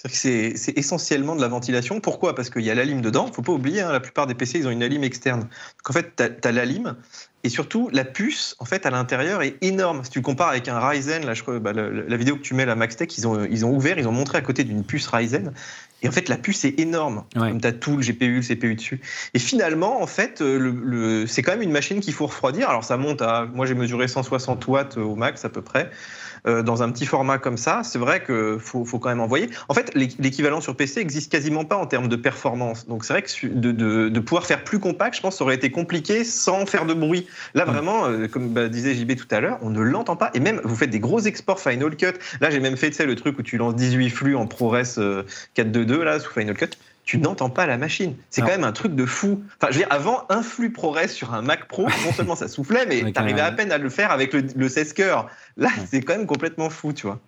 C'est essentiellement de la ventilation. Pourquoi? Parce qu'il y a la lime dedans. faut pas oublier, hein, la plupart des PC, ils ont une lime externe. Donc en fait, tu as, la lime. Et surtout, la puce, en fait, à l'intérieur est énorme. Si tu compares avec un Ryzen, là, je crois, bah, la, la, vidéo que tu mets, la MaxTech, ils ont, ils ont ouvert, ils ont montré à côté d'une puce Ryzen. Et en fait, la puce est énorme. Ouais. Comme tu as tout le GPU, le CPU dessus. Et finalement, en fait, euh, le, le, c'est quand même une machine qu'il faut refroidir. Alors, ça monte à. Moi, j'ai mesuré 160 watts au max, à peu près. Euh, dans un petit format comme ça, c'est vrai qu'il faut, faut, quand même envoyer. En fait, l'équivalent sur PC existe quasiment pas en termes de performance. Donc, c'est vrai que de, de, de, pouvoir faire plus compact, je pense, ça aurait été compliqué sans faire de bruit. Là, vraiment, euh, comme bah, disait JB tout à l'heure, on ne l'entend pas. Et même, vous faites des gros exports Final Cut. Là, j'ai même fait, tu sais, le truc où tu lances 18 flux en ProRes 4.2.2, là, sous Final Cut tu n'entends pas la machine. C'est quand même un truc de fou. Enfin, je veux dire, avant, un flux ProRes sur un Mac Pro, non seulement ça soufflait, mais tu arrivais à peine à le faire avec le, le 16 cœurs. Là, c'est quand même complètement fou, tu vois.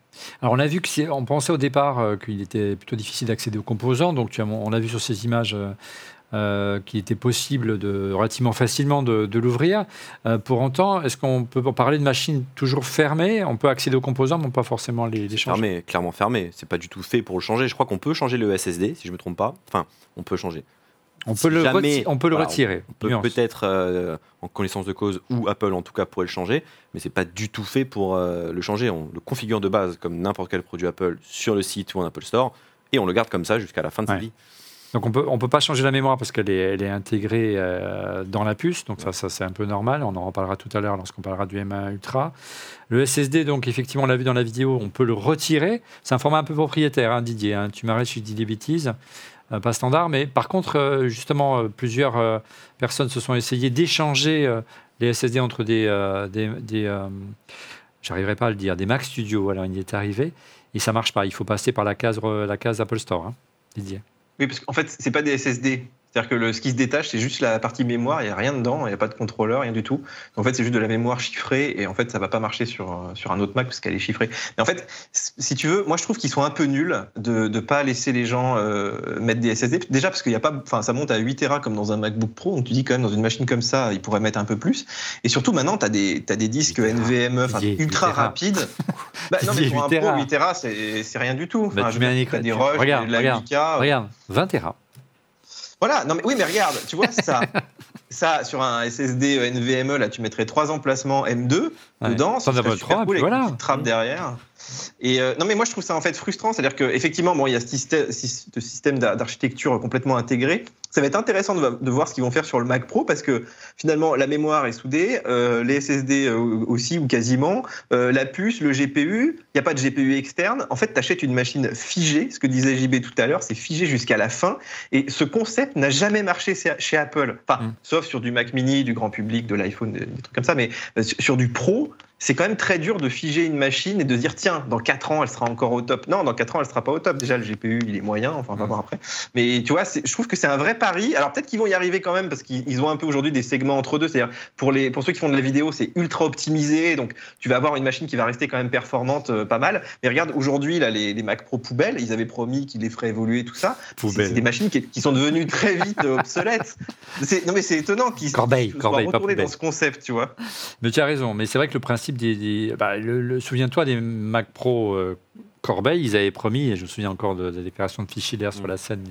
Alors, on a vu que on pensait au départ euh, qu'il était plutôt difficile d'accéder aux composants. Donc, tu as, on a vu sur ces images. Euh, euh, qu'il était possible de, relativement facilement de, de l'ouvrir. Euh, pour autant, est-ce qu'on peut parler de machines toujours fermées? On peut accéder aux composants, mais pas forcément les, les changer Fermé, clairement fermé. C'est pas du tout fait pour le changer. Je crois qu'on peut changer le SSD, si je me trompe pas. Enfin, on peut changer. On peut, le, jamais, on peut le voilà, retirer. On peut peut-être, euh, en connaissance de cause, ou Apple en tout cas pourrait le changer, mais c'est pas du tout fait pour euh, le changer. On le configure de base comme n'importe quel produit Apple sur le site ou en Apple Store, et on le garde comme ça jusqu'à la fin de ouais. sa vie. Donc on peut, ne peut pas changer la mémoire parce qu'elle est, elle est intégrée euh, dans la puce, donc ça, ça c'est un peu normal, on en reparlera tout à l'heure lorsqu'on parlera du M1 Ultra. Le SSD, donc effectivement on l'a vu dans la vidéo, on peut le retirer, c'est un format un peu propriétaire hein, Didier, hein. tu m'arrêtes si je dis des bêtises, euh, pas standard, mais par contre euh, justement plusieurs personnes se sont essayées d'échanger les SSD entre des... des, des J'arriverai pas à le dire, des Mac Studio, alors il y est arrivé, et ça marche pas, il faut passer par la case, la case Apple Store, hein, Didier. Oui, parce qu'en fait, c'est pas des SSD. C'est-à-dire que le, ce qui se détache, c'est juste la partie mémoire, il n'y a rien dedans, il n'y a pas de contrôleur, rien du tout. En fait, c'est juste de la mémoire chiffrée, et en fait, ça ne va pas marcher sur, sur un autre Mac parce qu'elle est chiffrée. Mais en fait, si tu veux, moi je trouve qu'ils sont un peu nuls de ne pas laisser les gens euh, mettre des SSD. Déjà parce qu'il y a pas, enfin, ça monte à 8 Tera comme dans un MacBook Pro, donc tu dis quand même dans une machine comme ça, ils pourraient mettre un peu plus. Et surtout maintenant, tu as des, as des disques NVMe ultra rapides. bah, non, mais pour un Pro, 8 Tera, c'est rien du tout. Enfin, bah, tu mets un des rushs, regarde, de la regarde, 8K. regarde, 20 Tera. Voilà, non mais oui, mais regarde, tu vois ça, ça sur un SSD NVMe là, tu mettrais trois emplacements M2 ouais. dedans, ça serait super 3, cool avec voilà. une petite trappe derrière. Et euh, non mais moi je trouve ça en fait frustrant, c'est-à-dire que effectivement bon il y a ce système, ce système d'architecture complètement intégré. Ça va être intéressant de, de voir ce qu'ils vont faire sur le Mac Pro parce que finalement la mémoire est soudée, euh, les SSD euh, aussi ou quasiment, euh, la puce, le GPU, il n'y a pas de GPU externe. En fait, tu achètes une machine figée, ce que disait JB tout à l'heure, c'est figé jusqu'à la fin. Et ce concept n'a jamais marché chez Apple, enfin, mm. sauf sur du Mac Mini, du grand public, de l'iPhone, des, des trucs comme ça, mais sur du Pro, c'est quand même très dur de figer une machine et de dire tiens, dans 4 ans, elle sera encore au top. Non, dans 4 ans, elle sera pas au top. Déjà, le GPU, il est moyen, enfin, on va voir après. Mais tu vois, je trouve que c'est un vrai pari. Alors peut-être qu'ils vont y arriver quand même parce qu'ils ont un peu aujourd'hui des segments entre deux. C'est-à-dire, pour, les, pour ceux qui font de la vidéo, c'est ultra optimisé. Donc, tu vas avoir une machine qui va rester quand même performante, euh, pas mal. Mais regarde, aujourd'hui, là, les, les, Mac Pro poubelles, ils avaient promis qu'ils les feraient évoluer, tout ça. C'est des machines qui, qui, sont devenues très vite obsolètes. Non, mais c'est étonnant qu'ils soient retournés dans ce concept, tu vois. Mais tu as raison. Mais c'est vrai que le principe des, des bah, le, le, souviens-toi des Mac Pro euh, Corbeil, ils avaient promis, et je me souviens encore de, la déclaration de Fichier mmh. sur la scène,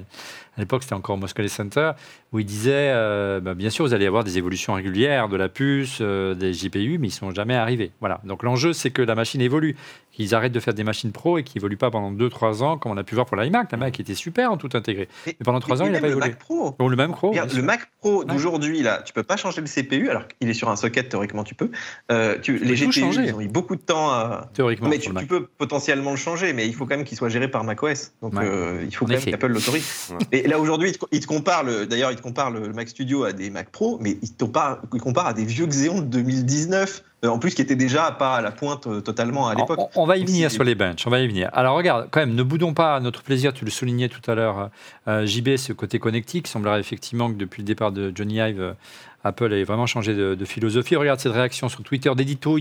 à l'époque c'était encore au Moscone Center, où ils disaient, euh, bah, bien sûr vous allez avoir des évolutions régulières de la puce, euh, des GPU, mais ils ne sont jamais arrivés. Voilà. Donc l'enjeu c'est que la machine évolue, qu'ils arrêtent de faire des machines pro et qu'ils n'évoluent pas pendant 2-3 ans, comme on a pu voir pour l'iMac. La Mac était super en tout intégré. Mais, mais pendant 3 ans il n'a pas évolué. Mac Pro. Bon, le même Pro. Regarde, le Mac Pro d'aujourd'hui, là, tu peux pas changer le CPU, alors qu'il est sur un socket, théoriquement tu peux. Euh, tu, les GPU, ils ont eu beaucoup de temps à. Théoriquement. Mais tu, tu peux potentiellement le changer, mais il faut quand même qu'il soit géré par macOS. Donc ouais. euh, il faut quand même qu'Apple l'autorise. Et là aujourd'hui, il te compare, d'ailleurs, il te compare le Mac Studio à des Mac Pro, mais il te compare, il compare à des vieux Xeon de 2019. Euh, en plus, qui était déjà pas à la pointe euh, totalement à l'époque. On, on, va y venir sur les benches, on va y venir. Alors regarde, quand même, ne boudons pas notre plaisir, tu le soulignais tout à l'heure, euh, JB, ce côté connectique. Il semblerait effectivement que depuis le départ de Johnny Ive, euh, Apple a vraiment changé de, de, philosophie. Regarde cette réaction sur Twitter d'édito.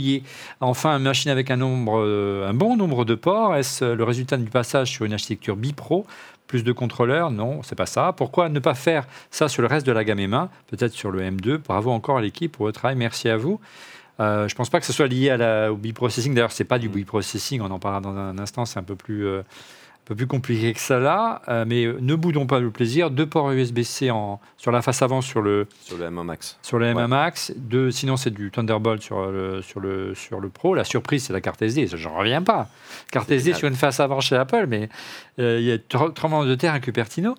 Enfin, une machine avec un, nombre, euh, un bon nombre de ports. Est-ce le résultat du passage sur une architecture bipro? Plus de contrôleurs? Non, c'est pas ça. Pourquoi ne pas faire ça sur le reste de la gamme M1 Peut-être sur le M2. Bravo encore à l'équipe pour votre travail. Merci à vous. Euh, je pense pas que ce soit lié à la, au biprocessing. D'ailleurs, c'est pas du biprocessing. On en parlera dans un instant. C'est un peu plus, euh, peu plus compliqué que ça là, euh, mais ne boudons pas le plaisir. Deux ports USB-C sur la face avant sur le, Sur le M1 Max. sur le Ouais. M1 Max. Deux, sinon, c'est du Thunderbolt sur le, sur, le, sur le Pro. La surprise, c'est la carte SD. J'en reviens pas. Carte SD génial. sur une face avant chez Apple, mais euh, il y a tre- tremblement de terre à Cupertino.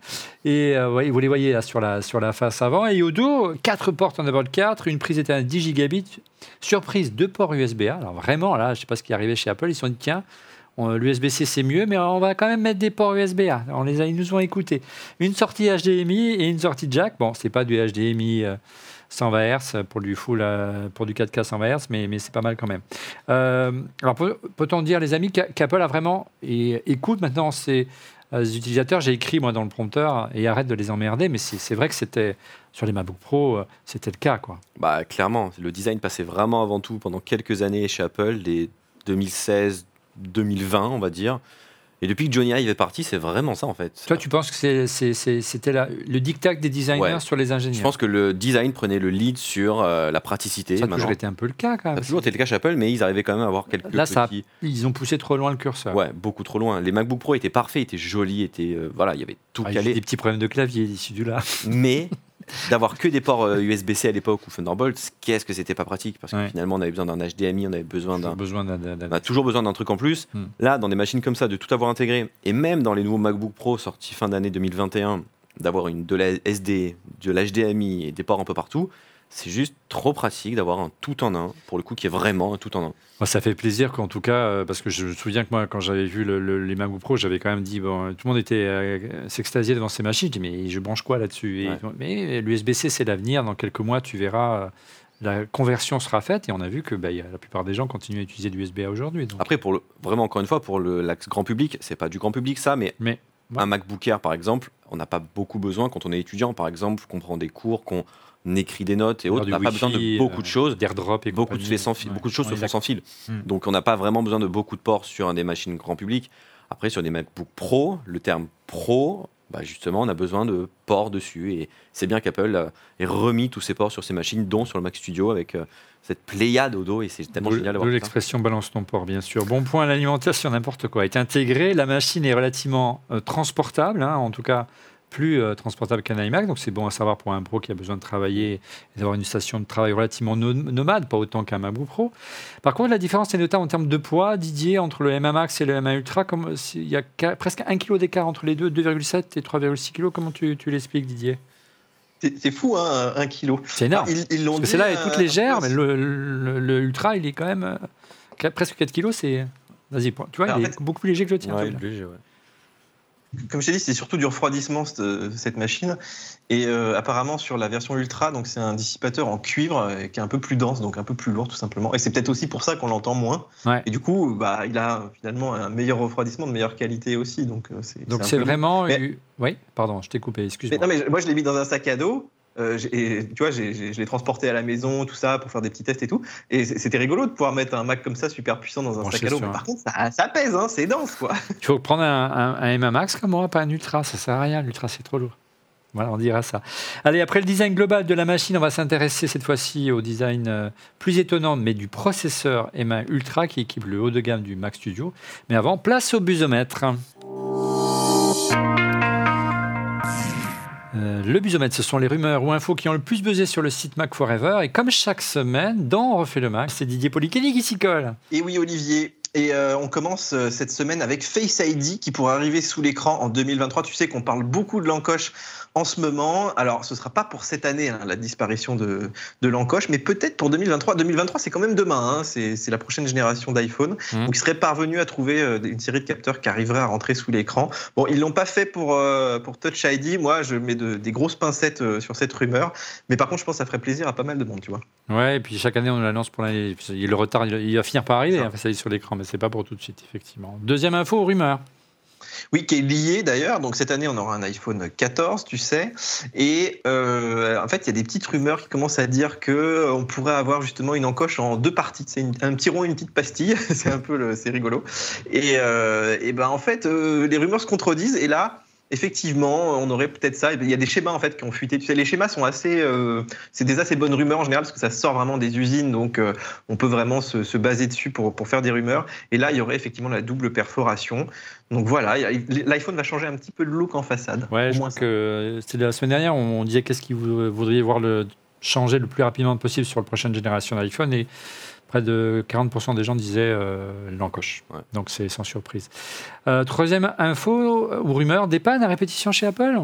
Et euh, ouais, vous les voyez là sur la, sur la face avant. Et au dos, quatre ports Thunderbolt 4, une prise Ethernet 10 gigabits. Surprise, deux ports USB-A. Alors vraiment, là, je sais pas ce qui est arrivé chez Apple. Ils sont dit, tiens, l'USB-C c'est mieux, mais on va quand même mettre des ports USB-A. On les a, ils nous ont écoutés. Une sortie HDMI et une sortie jack. Bon, c'est pas du HDMI euh, 120 Hz pour du full, euh, pour du 4K 120 Hz, mais, mais c'est pas mal quand même. Euh, alors peut- peut-on dire, les amis, qu'a- qu'Apple a vraiment et écoute maintenant euh, utilisateurs? J'ai écrit moi dans le prompteur et arrête de les emmerder, mais c'est vrai que c'était sur les MacBook Pro, euh, c'était le cas quoi. Bah, clairement, le design passait vraiment avant tout pendant quelques années chez Apple, les 2016, 2020, on va dire. Et depuis que Johnny Ive est parti, c'est vraiment ça en fait. Toi, tu penses que c'était le dictat des designers Ouais. sur les ingénieurs? Je pense que le design prenait le lead sur euh, la praticité. Ça a toujours été un peu le cas quand Ça même. a toujours été le cas chez Apple, mais ils arrivaient quand même à avoir quelques Là, ça a-. Ils ont poussé trop loin le curseur. Ouais, beaucoup trop loin. Les MacBook Pro étaient parfaits, étaient jolis, étaient euh, voilà, il y avait tout Ah, il y a calé. des petits problèmes de clavier ici du là. Mais d'avoir que des ports euh, USB-C à l'époque ou Thunderbolt, qu'est-ce que c'était pas pratique? Parce que Ouais. finalement, on avait besoin d'un HDMI, on avait besoin d'un- on a toujours besoin d'un truc en plus. Hmm. Là, dans des machines comme ça, de tout avoir intégré, et même dans les nouveaux MacBook Pro sortis fin d'année 2021, d'avoir une de la SD, de l'HDMI et des ports un peu partout, c'est juste trop pratique d'avoir un tout en un, pour le coup, qui est vraiment un tout en un. Moi, ça fait plaisir qu'en tout cas, euh, parce que je me souviens que moi, quand j'avais vu le- le- les MacBook Pro, j'avais quand même dit, bon, tout le monde était euh, s'extasiait devant ces machines. Je dis, mais je branche quoi là-dessus? Ouais. Mais l'USB-C, c'est l'avenir. Dans quelques mois, tu verras, euh, la conversion sera faite. Et on a vu que bah, a- la plupart des gens continuent à utiliser l'USB-A aujourd'hui. donc. Après, pour le, vraiment, encore une fois, pour le l'axe grand public, c'est pas du grand public ça, mais Mais ouais. un MacBook Air, par exemple, on n'a pas beaucoup besoin quand on est étudiant, par exemple, qu'on prend des cours, qu'on écrit des notes et autres. On n'a pas besoin de beaucoup euh, de choses. d'airdrop et beaucoup de, compagnie. fait sans fil, Ouais. beaucoup de choses On se font sans fil. Hmm. Donc on n'a pas vraiment besoin de beaucoup de ports sur des machines grand public. Après, sur des MacBook Pro, le terme Pro, bah, justement, on a besoin de ports dessus. Et c'est bien qu'Apple euh, ait remis tous ces ports sur ces machines, dont sur le Mac Studio, avec euh, cette pléiade au dos. Et c'est tellement D'où génial l'expression balance ton port, bien sûr. Bon point, l'alimentation, n'importe quoi est intégré. La machine est relativement euh, transportable, hein, en tout cas plus euh, transportable qu'un iMac. Donc c'est bon à savoir pour un pro qui a besoin de travailler et d'avoir une station de travail relativement no- nomade, pas autant qu'un MacBook Pro. Par contre, la différence est notable en termes de poids. Didier, entre le M1 Max et le M1 Ultra, comme, il y a presque un kilo d'écart entre les deux, 2,7 et 3,6 kg. Comment tu, tu l'expliques, Didier? C'est c'est fou, hein, un kilo. C'est énorme. Ils- ils l'ont Parce que dit, celle-là est toute euh, légère, mais le, le- le Ultra, il est quand même euh, qu- presque 4 kilos. C'est. Vas-y, point. tu vois, Alors, il en est fait- beaucoup plus léger que le tien. Ouais, celui-là. léger, ouais. Comme je t'ai dit, c'est surtout du refroidissement cette, cette machine. Et euh, apparemment sur la version Ultra, donc c'est un dissipateur en cuivre euh, qui est un peu plus dense, donc un peu plus lourd tout simplement. Et c'est peut-être aussi pour ça qu'on l'entend moins. Ouais. Et du coup, bah, il a finalement un meilleur refroidissement de meilleure qualité aussi. Donc euh, c'est Donc vraiment. Mais- Oui, pardon, je t'ai coupé, excuse-moi. non, mais moi je l'ai mis dans un sac à dos. Euh, et, tu vois, je l'ai transporté à la maison, tout ça, pour faire des petits tests et tout. Et c'était rigolo de pouvoir mettre un Mac comme ça, super puissant, dans un Branché sac à dos. sur Mais par contre, ça, ça pèse, hein, c'est dense, quoi. Il faut prendre un, un, un M1 Max comme moi, pas un Ultra, ça sert à rien. L'Ultra, c'est trop lourd. Voilà, on dira ça. Allez, après le design global de la machine, on va s'intéresser cette fois-ci au design euh, plus étonnant, mais du processeur M1 Ultra qui équipe le haut de gamme du Mac Studio. Mais avant, place au busomètre. Euh, le busomètre, ce sont les rumeurs ou infos qui ont le plus buzzé sur le site Mac Forever. Et comme chaque semaine, dans refait le Mac, c'est Didier Polichény qui s'y colle. Et oui, Olivier. Et euh, on commence euh, cette semaine avec Face ID qui pourra arriver sous l'écran en 2023. Tu sais qu'on parle beaucoup de l'encoche en ce moment. Alors, ce sera pas pour cette année, hein, la disparition de, de l'encoche, mais peut-être pour 2023. 2023, c'est quand même demain. hein. C'est la prochaine génération d'iPhone. Mhm. Donc, ils seraient parvenus à trouver euh, une série de capteurs qui arriveraient à rentrer sous l'écran. Bon, ils l'ont pas fait pour, euh, pour Touch ID. Moi, je mets de- des grosses pincettes euh, sur cette rumeur. Mais par contre, je pense que ça ferait plaisir à pas mal de monde, tu vois. Ouais, et puis chaque année, on l'annonce pour l'année. Il le retard, il il va finir par arriver, Ça. hein, ça y est, sur l'écran, mais c'est pas pour tout de suite, effectivement. Deuxième info, rumeur. Oui, qui est lié d'ailleurs. Donc cette année, on aura un iPhone 14, tu sais. Et euh, en fait, il y a des petites rumeurs qui commencent à dire que euh, on pourrait avoir justement une encoche en deux parties. C'est un petit rond et une petite pastille. c'est un peu, c'est rigolo. Et, euh, et ben en fait, euh, les rumeurs se contredisent. Et là, effectivement, on aurait peut-être ça. Il y a des schémas en fait qui ont fuité. Tu sais, les schémas sont assez, euh, c'est des assez bonnes rumeurs en général parce que ça sort vraiment des usines, donc euh, on peut vraiment se, se, baser dessus pour, pour faire des rumeurs. Et là, il y aurait effectivement la double perforation. Donc voilà, l'iPhone va changer un petit peu le look en façade. Ouais, je crois que c'était la semaine dernière, on disait qu'est-ce que vous voudriez voir le changer le plus rapidement possible sur la prochaine génération d'iPhone et près de 40% des gens disaient euh, l'encoche. Donc c'est sans surprise. Euh, troisième info ou rumeur, des pannes à répétition chez Apple?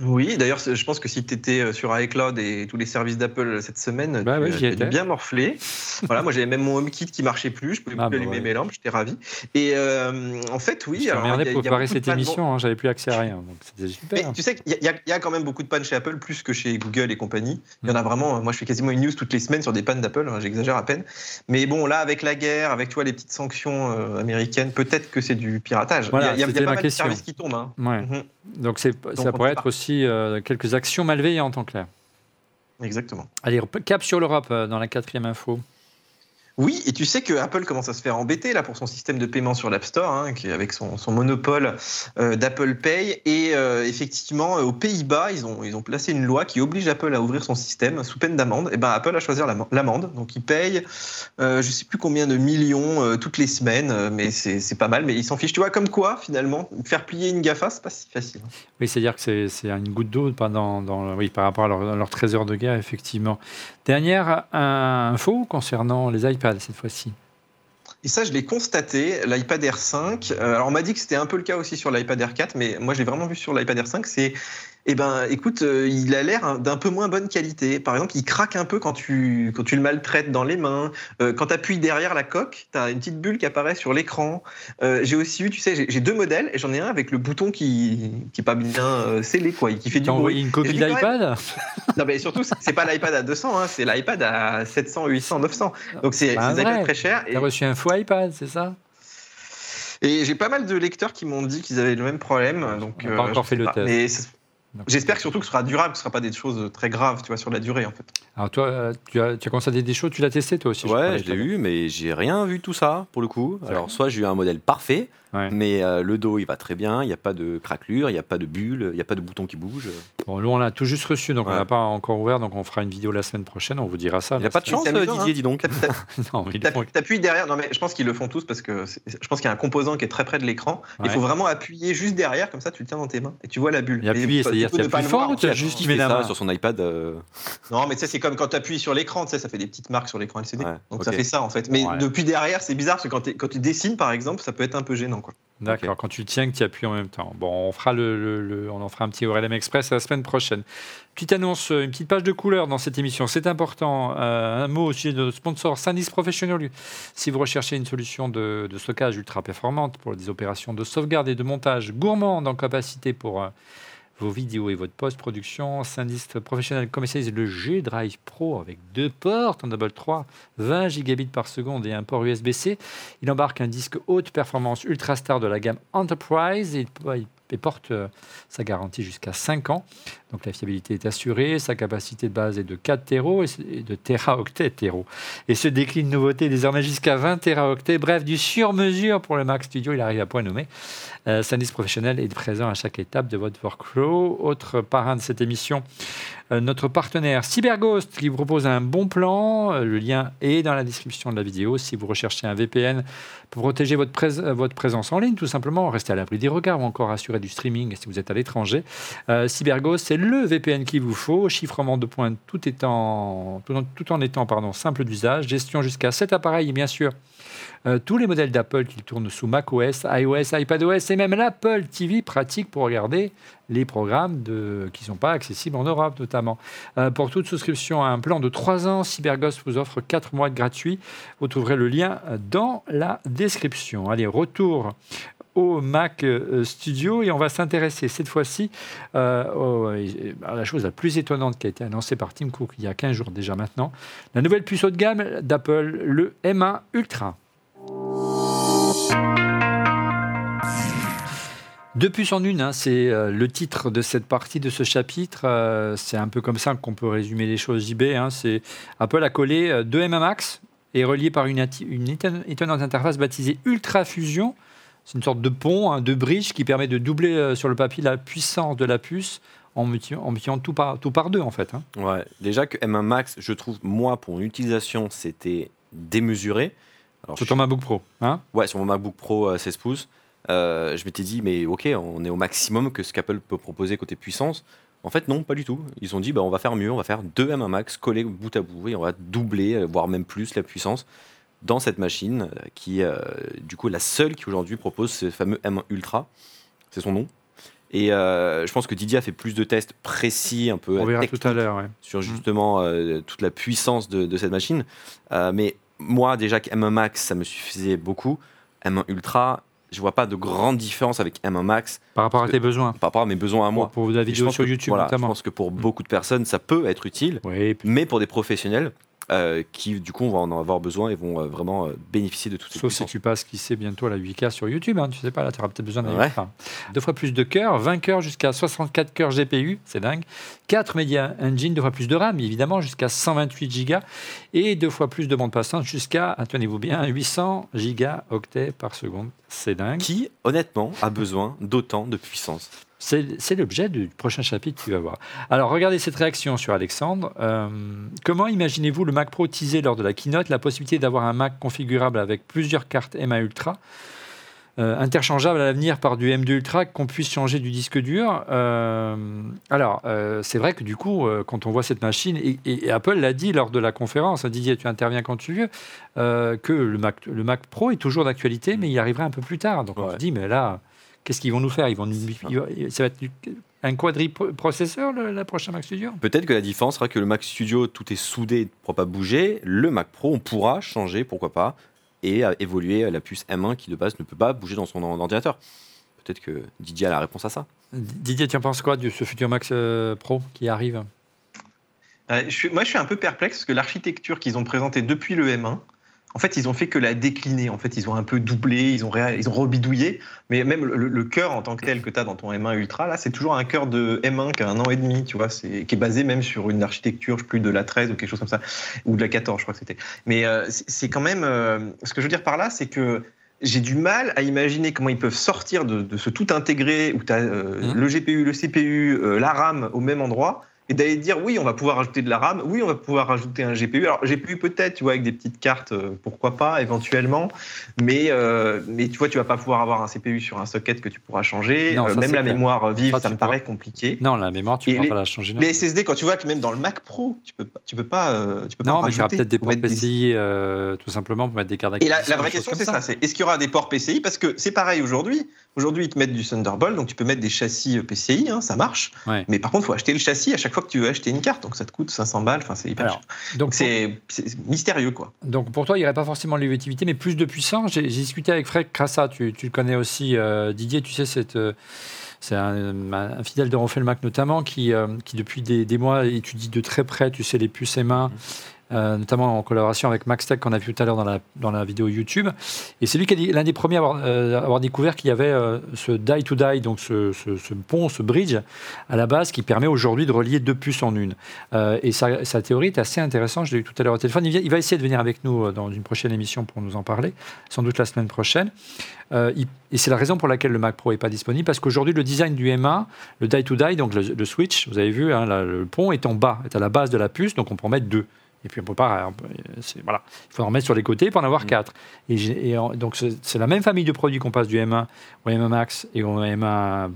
Oui, d'ailleurs, je pense que si tu étais euh, sur iCloud et tous les services d'Apple cette semaine, bah tu as bien morflé. voilà, moi j'avais même mon HomeKit qui marchait plus, je pouvais ah plus bah allumer mes lampes, j'étais ravi. Et euh, en fait, oui. Je alors, pour préparer cette émission, hein, j'avais plus accès à rien, donc c'était super. tu sais qu'il y, y, a quand même beaucoup de pannes chez Apple, plus que chez Google et compagnie. Il y en a mm. vraiment. Moi, je fais quasiment une news toutes les semaines sur des pannes d'Apple. Hein, j'exagère à peine. Mais bon, là, avec la guerre, avec toi les petites sanctions euh, américaines, peut-être que c'est du piratage. Voilà, il y a, y a pas mal de services qui tombent. Hein. Ouais. Mm-hmm. Donc, ça pourrait être aussi quelques actions malveillantes en clair. Exactement. Allez, cap sur l'Europe euh, dans la quatrième info. Oui, et tu sais que Apple commence à se faire embêter là pour son système de paiement sur l'App Store, hein, avec son, monopole euh, d'Apple Pay. Et euh, effectivement, euh, aux Pays-Bas, ils ont, ils placé une loi qui oblige Apple à ouvrir son système sous peine d'amende. Et ben Apple a choisi l'amende, donc il paye, je ne sais plus combien de millions toutes les semaines, mais c'est pas mal. Mais ils s'en fichent. Tu vois, comme quoi finalement, faire plier une Gafa, c'est pas si facile. Oui, c'est-à-dire que c'est une goutte d'eau dans, dans, oui, par rapport à leur, leur trésor de guerre, effectivement. Dernière info concernant les iPads cette fois-ci. Et ça, je l'ai constaté, l'iPad Air 5. Euh, alors, on m'a dit que c'était un peu le cas aussi sur l'iPad Air 4, mais moi, je l'ai vraiment vu sur l'iPad Air 5. C'est eh ben, écoute, euh, il a l'air d'un peu moins bonne qualité. Par exemple, il craque un peu quand tu, quand tu le maltraites dans les mains. Euh, quand tu appuies derrière la coque, tu as une petite bulle qui apparaît sur l'écran. Euh, j'ai aussi eu, tu sais, j'ai deux modèles et j'en ai un avec le bouton qui qui pas bien scellé, quoi, qui fait du bruit. une copie d'iPad Non, mais surtout, c'est pas l'iPad à 200, hein, c'est l'iPad à 700, 800, 900. Donc c'est bah, très cher. Tu as reçu un faux iPad, c'est ça? Et j'ai pas mal de lecteurs qui m'ont dit qu'ils avaient le même problème. Donc, On pas encore fait le test. J'espère surtout que ce sera durable, que ce ne sera pas des choses très graves, tu vois, sur la durée, en fait. Alors toi, euh, tu as, tu as constaté des choses, tu l'as testé toi aussi Ouais, je, l'ai eu, mais j'ai rien vu tout ça, pour le coup. Alors, soit j'ai eu un modèle parfait, mais euh, le dos, il va très bien, il n'y a pas de craquelure, il n'y a pas de bulle, il n'y a pas de bouton qui bouge. Bon, nous, on l'a tout juste reçu, donc on n'a pas encore ouvert, donc on fera une vidéo la semaine prochaine, on vous dira ça. Il n'y a pas de chance, Didier, hein. dis donc. non, T'appuies derrière, non mais je pense qu'ils le font tous parce que je pense qu'il y a un composant qui est très près de l'écran. Il faut vraiment appuyer juste derrière, comme ça tu le tiens dans tes mains et tu vois la bulle. Appuyer, c'est-à-dire tu plus fort ou tu as juste main sur son iPad euh. Non, mais tu sais, c'est comme quand tu appuies sur l'écran, tu sais, ça fait des petites marques sur l'écran LCD. Donc ça fait ça en fait. Mais depuis derrière, c'est bizarre parce que quand tu dessines par exemple, ça peut être un peu gênant quoi. D'accord, quand tu tiens que tu appuies en même temps. Bon, on, fera le, on en fera un petit ORLM Express la semaine prochaine. Petite annonce, une petite page de couleur dans cette émission, c'est important. Euh, un mot au sujet de notre sponsor Sandisk Professional. Si vous recherchez une solution de, stockage ultra performante pour des opérations de sauvegarde et de montage gourmande en capacité pour... Euh, vos vidéos et votre post-production. Sandisk Professionnel commercialise le G-Drive Pro avec deux ports en double 3, 20 gigabits par seconde et un port USB-C. Il embarque un disque haute performance ultra star de la gamme Enterprise et et porte euh, sa garantie jusqu'à 5 ans. Donc la fiabilité est assurée, sa capacité de base est de 4 terreaux et de teraoctets terreaux. Et se décline nouveauté désormais jusqu'à 20 teraoctets. Bref, du sur-mesure pour le Mac Studio, il arrive à point nommé. Euh, Professionnel est présent à chaque étape de votre workflow. Autre parrain de cette émission, euh, notre partenaire CyberGhost qui vous propose un bon plan. Euh, le lien est dans la description de la vidéo. Si vous recherchez un VPN pour protéger votre, votre présence en ligne, tout simplement, rester à l'abri des regards ou encore assurer du streaming si vous êtes à l'étranger. CyberGhost, c'est le VPN qu'il vous faut. Chiffrement de points tout, en, étant pardon, simple d'usage. Gestion jusqu'à 7 appareils et bien sûr euh, tous les modèles d'Apple qui tournent sous macOS, iOS, iPadOS et même l'Apple TV pratique pour regarder les programmes qui ne sont pas accessibles en Europe notamment. Euh, pour toute souscription à un plan de 3 ans, CyberGhost vous offre 4 mois de gratuit. Vous trouverez le lien dans la description. Allez, retour au Mac euh, Studio et on va s'intéresser cette fois-ci à la chose la plus étonnante qui a été annoncée par Tim Cook il y a 15 jours déjà maintenant, la nouvelle puce haut de gamme d'Apple, le M1 Ultra. Deux puces en une, hein, c'est euh, le titre de cette partie, de ce chapitre. Euh, c'est un peu comme ça qu'on peut résumer les choses JB. Hein. c'est Apple a collé euh, deux M1 Max et relié par une étonnante interface baptisée Ultra Fusion C'est une sorte de pont, hein, de bridge qui permet de doubler euh, sur le papier la puissance de la puce en multipliant, tout, par, tout par deux, en fait. hein. Ouais, déjà que M1 Max, je trouve, moi, pour une utilisation, c'était démesuré. Alors, Sur je- ton MacBook Pro. Hein? Ouais, sur mon MacBook Pro euh, 16 pouces, euh, je m'étais dit, mais ok, on est au maximum que ce qu'Apple peut proposer côté puissance. En fait, non, pas du tout. Ils ont dit, bah, on va faire mieux, on va faire deux M1 Max collés bout à bout et on va doubler, euh, voire même plus la puissance dans cette machine euh, qui, euh, du coup, est la seule qui aujourd'hui propose ce fameux M1 Ultra. C'est son nom. Et euh, je pense que Didier a fait plus de tests précis, un peu On verra techniques tout à l'heure. ouais. sur justement euh, toute la puissance de, de cette machine. Euh, mais moi, déjà que M1 Max, ça me suffisait beaucoup. M1 Ultra, je vois pas de grande différence avec M1 Max Par rapport à tes besoins. par rapport à mes besoins à moi. Pour, pour la vidéo sur que- YouTube, voilà, Je notamment. pense que pour Mm. beaucoup de personnes, ça peut être utile, Oui, mais pour des professionnels euh, qui, du coup, vont en avoir besoin et vont euh, vraiment euh, bénéficier de toutes ces Sauf si tu passes, qui sait, bientôt à la 8K sur YouTube. Hein, tu sais pas, là, tu auras peut-être besoin d'un Ouais. Deux fois plus de cœurs, 20 cœurs jusqu'à 64 cœurs GPU, c'est dingue. 4 Media Engine, deux fois plus de RAM, évidemment, jusqu'à 128 Go. Et deux fois plus de bande passante jusqu'à, tenez-vous bien, 800 gigaoctets par seconde. C'est dingue. Qui, honnêtement, a besoin d'autant de puissance C'est l'objet du prochain chapitre tu vas voir. Alors, regardez cette réaction sur Alexandre. Euh, comment imaginez-vous le Mac Pro teaser lors de la keynote la possibilité d'avoir un Mac configurable avec plusieurs cartes M1 Ultra euh, interchangeable à l'avenir par du M2 Ultra, qu'on puisse changer du disque dur. Euh, alors, euh, c'est vrai que du coup, quand on voit cette machine, et, Apple l'a dit lors de la conférence, hein, Didier, tu interviens quand tu veux, que le Mac, le Mac Pro est toujours d'actualité, mais il arrivera un peu plus tard. Donc on se dit, mais là, qu'est-ce qu'ils vont nous faire? Ils vont nous- Ça va être du- un quadriprocesseur, le, la prochaine Mac Studio? Peut-être que la différence sera que le Mac Studio, tout est soudé, ne pourra pas bouger. Le Mac Pro, on pourra changer, pourquoi pas, et euh, évoluer la puce M1 qui de base ne peut pas bouger dans son ordinateur. Peut-être que Didier a la réponse à ça. Didier, tu en penses quoi de ce futur Mac euh, Pro qui arrive? Euh, je suis- moi, je suis un peu perplexe parce que l'architecture qu'ils ont présentée depuis le M1, en fait, ils ont fait que la décliner. En fait, ils ont un peu doublé, ils ont, ré- ils ont rebidouillé. Mais même le, le cœur en tant que tel que tu as dans ton M1 Ultra, là, c'est toujours un cœur de M1 qui a un an et demi, tu vois, c'est, qui est basé même sur une architecture, je sais plus, de la 13 ou quelque chose comme ça, ou de la 14, je crois que c'était. Mais euh, c'est, quand même. euh, ce que je veux dire par là, c'est que j'ai du mal à imaginer comment ils peuvent sortir de, de ce tout intégré où tu as Mhm. le GPU, le CPU, euh, la RAM au même endroit et d'aller dire oui, on va pouvoir rajouter de la RAM, oui, on va pouvoir rajouter un GPU. Alors GPU peut-être, tu vois, avec des petites cartes, euh, pourquoi pas, éventuellement, mais euh, mais tu vois, tu vas pas pouvoir avoir un CPU sur un socket que tu pourras changer. Non, Euh, même la clair. mémoire vive, Ça, me pourras- paraît compliqué. Non, la mémoire, tu ne pourras les- pas la changer. non. Les SSD, quand tu vois que même dans le Mac Pro, tu peux pas, tu peux pas, euh, tu peux Non, pas mais il y aura peut-être des ports des- PCI, tout simplement, pour mettre des cartes Et la, la vraie question, c'est ça. c'est est-ce qu'il y aura des ports PCI Parce que c'est pareil aujourd'hui. Aujourd'hui, ils te mettent du Thunderbolt, donc tu peux mettre des châssis PCI, hein, ça marche. Ouais. Mais par contre, il faut acheter le châssis à chaque fois que tu veux acheter une carte, donc ça te coûte 500 balles. Enfin, c'est hyper Alors, cher. Donc, c'est mystérieux, quoi. Donc pour toi, il n'y aurait pas forcément de l'évolutivité, mais plus de puissance. J'ai discuté avec Fred Crassa, tu, tu le connais aussi, euh, Didier, tu sais, c'est euh, c'est un, un fidèle de Refait le Mac notamment, qui, euh, qui depuis des, des mois étudie de très près, tu sais, les puces M1, euh, notamment en collaboration avec Max Tech qu'on a vu tout à l'heure dans la, dans la vidéo YouTube. Et c'est lui qui est l'un des premiers à avoir, euh, découvert qu'il y avait euh, ce die to die, donc ce, ce- pont, ce bridge à la base qui permet aujourd'hui de relier deux puces en une. Euh, et sa, théorie est assez intéressante. Je l'ai eu tout à l'heure au téléphone. Il, va essayer de venir avec nous euh, dans une prochaine émission pour nous en parler, sans doute la semaine prochaine. Euh, et c'est la raison pour laquelle le Mac Pro n'est pas disponible, parce qu'aujourd'hui, le design du M1, le die-to-die, donc le, switch, vous avez vu, hein, le pont est en bas, est à la base de la puce, donc on peut en mettre deux. Et puis on peut pas. on peut- c'est- voilà. Il faut en mettre sur les côtés pour en avoir quatre. Et, et en- donc c'est la même famille de produits qu'on passe du M1 au M1 Max et au M1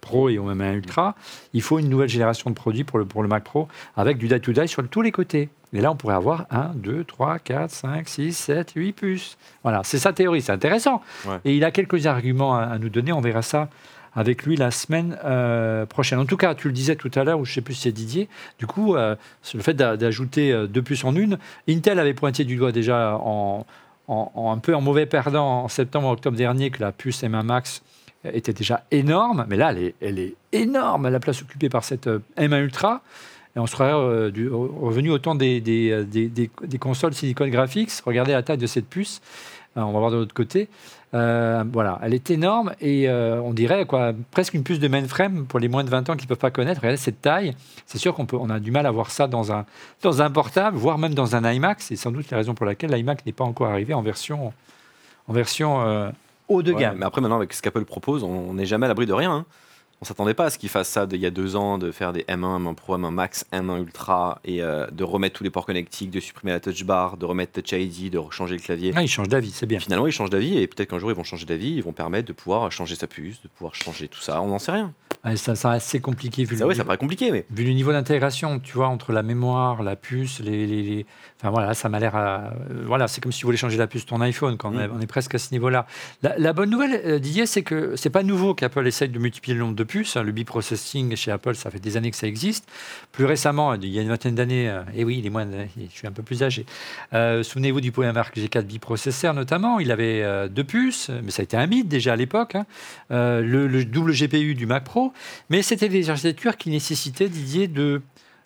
Pro et au M1 Ultra. Il faut une nouvelle génération de produits pour le, pour le Mac Pro avec du die-to-die sur tous les côtés. Et là, on pourrait avoir 1, 2, 3, 4, 5, 6, 7, 8 puces. Voilà, c'est sa théorie, c'est intéressant. Ouais. Et il a quelques arguments à, à nous donner, on verra ça avec lui la semaine euh, prochaine. En tout cas, tu le disais tout à l'heure, ou je ne sais plus si c'est Didier, du coup, euh, le fait d'a- d'ajouter euh, deux puces en une, Intel avait pointé du doigt déjà en, un peu en mauvais perdant en septembre, octobre dernier que la puce M1 Max était déjà énorme, mais là, elle est, elle est énorme, la place occupée par cette euh, M1 Ultra. Et on serait revenu au temps des, des, consoles Silicon Graphics. Regardez la taille de cette puce. On va voir de l'autre côté. Euh, voilà, elle est énorme et euh, on dirait quoi, presque une puce de mainframe pour les moins de 20 ans qui ne peuvent pas connaître. Regardez cette taille. C'est sûr qu'on peut, on a du mal à voir ça dans un, dans un portable, voire même dans un iMac. C'est sans doute la raison pour laquelle l'iMac n'est pas encore arrivé en version, en version euh, haut de Ouais, gamme. mais après, maintenant, avec ce qu'Apple propose, on n'est jamais à l'abri de rien. hein. On s'attendait pas à ce qu'ils fassent ça de- il y a deux ans, de faire des M1, M1 Pro, M1 Max, M1 Ultra, et euh, de remettre tous les ports connectiques, de supprimer la touch bar, de remettre Touch ID, de changer le clavier. Ah, il change d'avis, c'est bien. Finalement, ils changent d'avis, et peut-être qu'un jour, ils vont changer d'avis, ils vont permettre de pouvoir changer sa puce, de pouvoir changer tout ça. On n'en sait rien. Ouais, ça, ça assez compliqué vu Ça, le ouais, ça niveau- paraît compliqué, mais Vu le niveau d'intégration, tu vois, entre la mémoire, la puce, les, les- les- Enfin voilà, ça m'a l'air. à- euh, voilà, c'est comme si tu voulais changer la puce de ton iPhone, quand on, est, Mm. on est presque à ce niveau-là. La, la bonne nouvelle, euh, Didier, c'est que c'est pas nouveau qu'Apple essaye de multiplier le nombre de puces. Hein. Le biprocessing chez Apple, ça fait des années que ça existe. Plus récemment, il y a une vingtaine d'années, euh, et oui, il est moins, je suis un peu plus âgé. Euh, Souvenez-vous du Mark G4 biprocesseur notamment. Il avait euh, deux puces, mais ça a été un mythe déjà à l'époque. hein. Euh, le, le double GPU du Mac Pro, mais c'était des architectures qui nécessitaient, Didier, de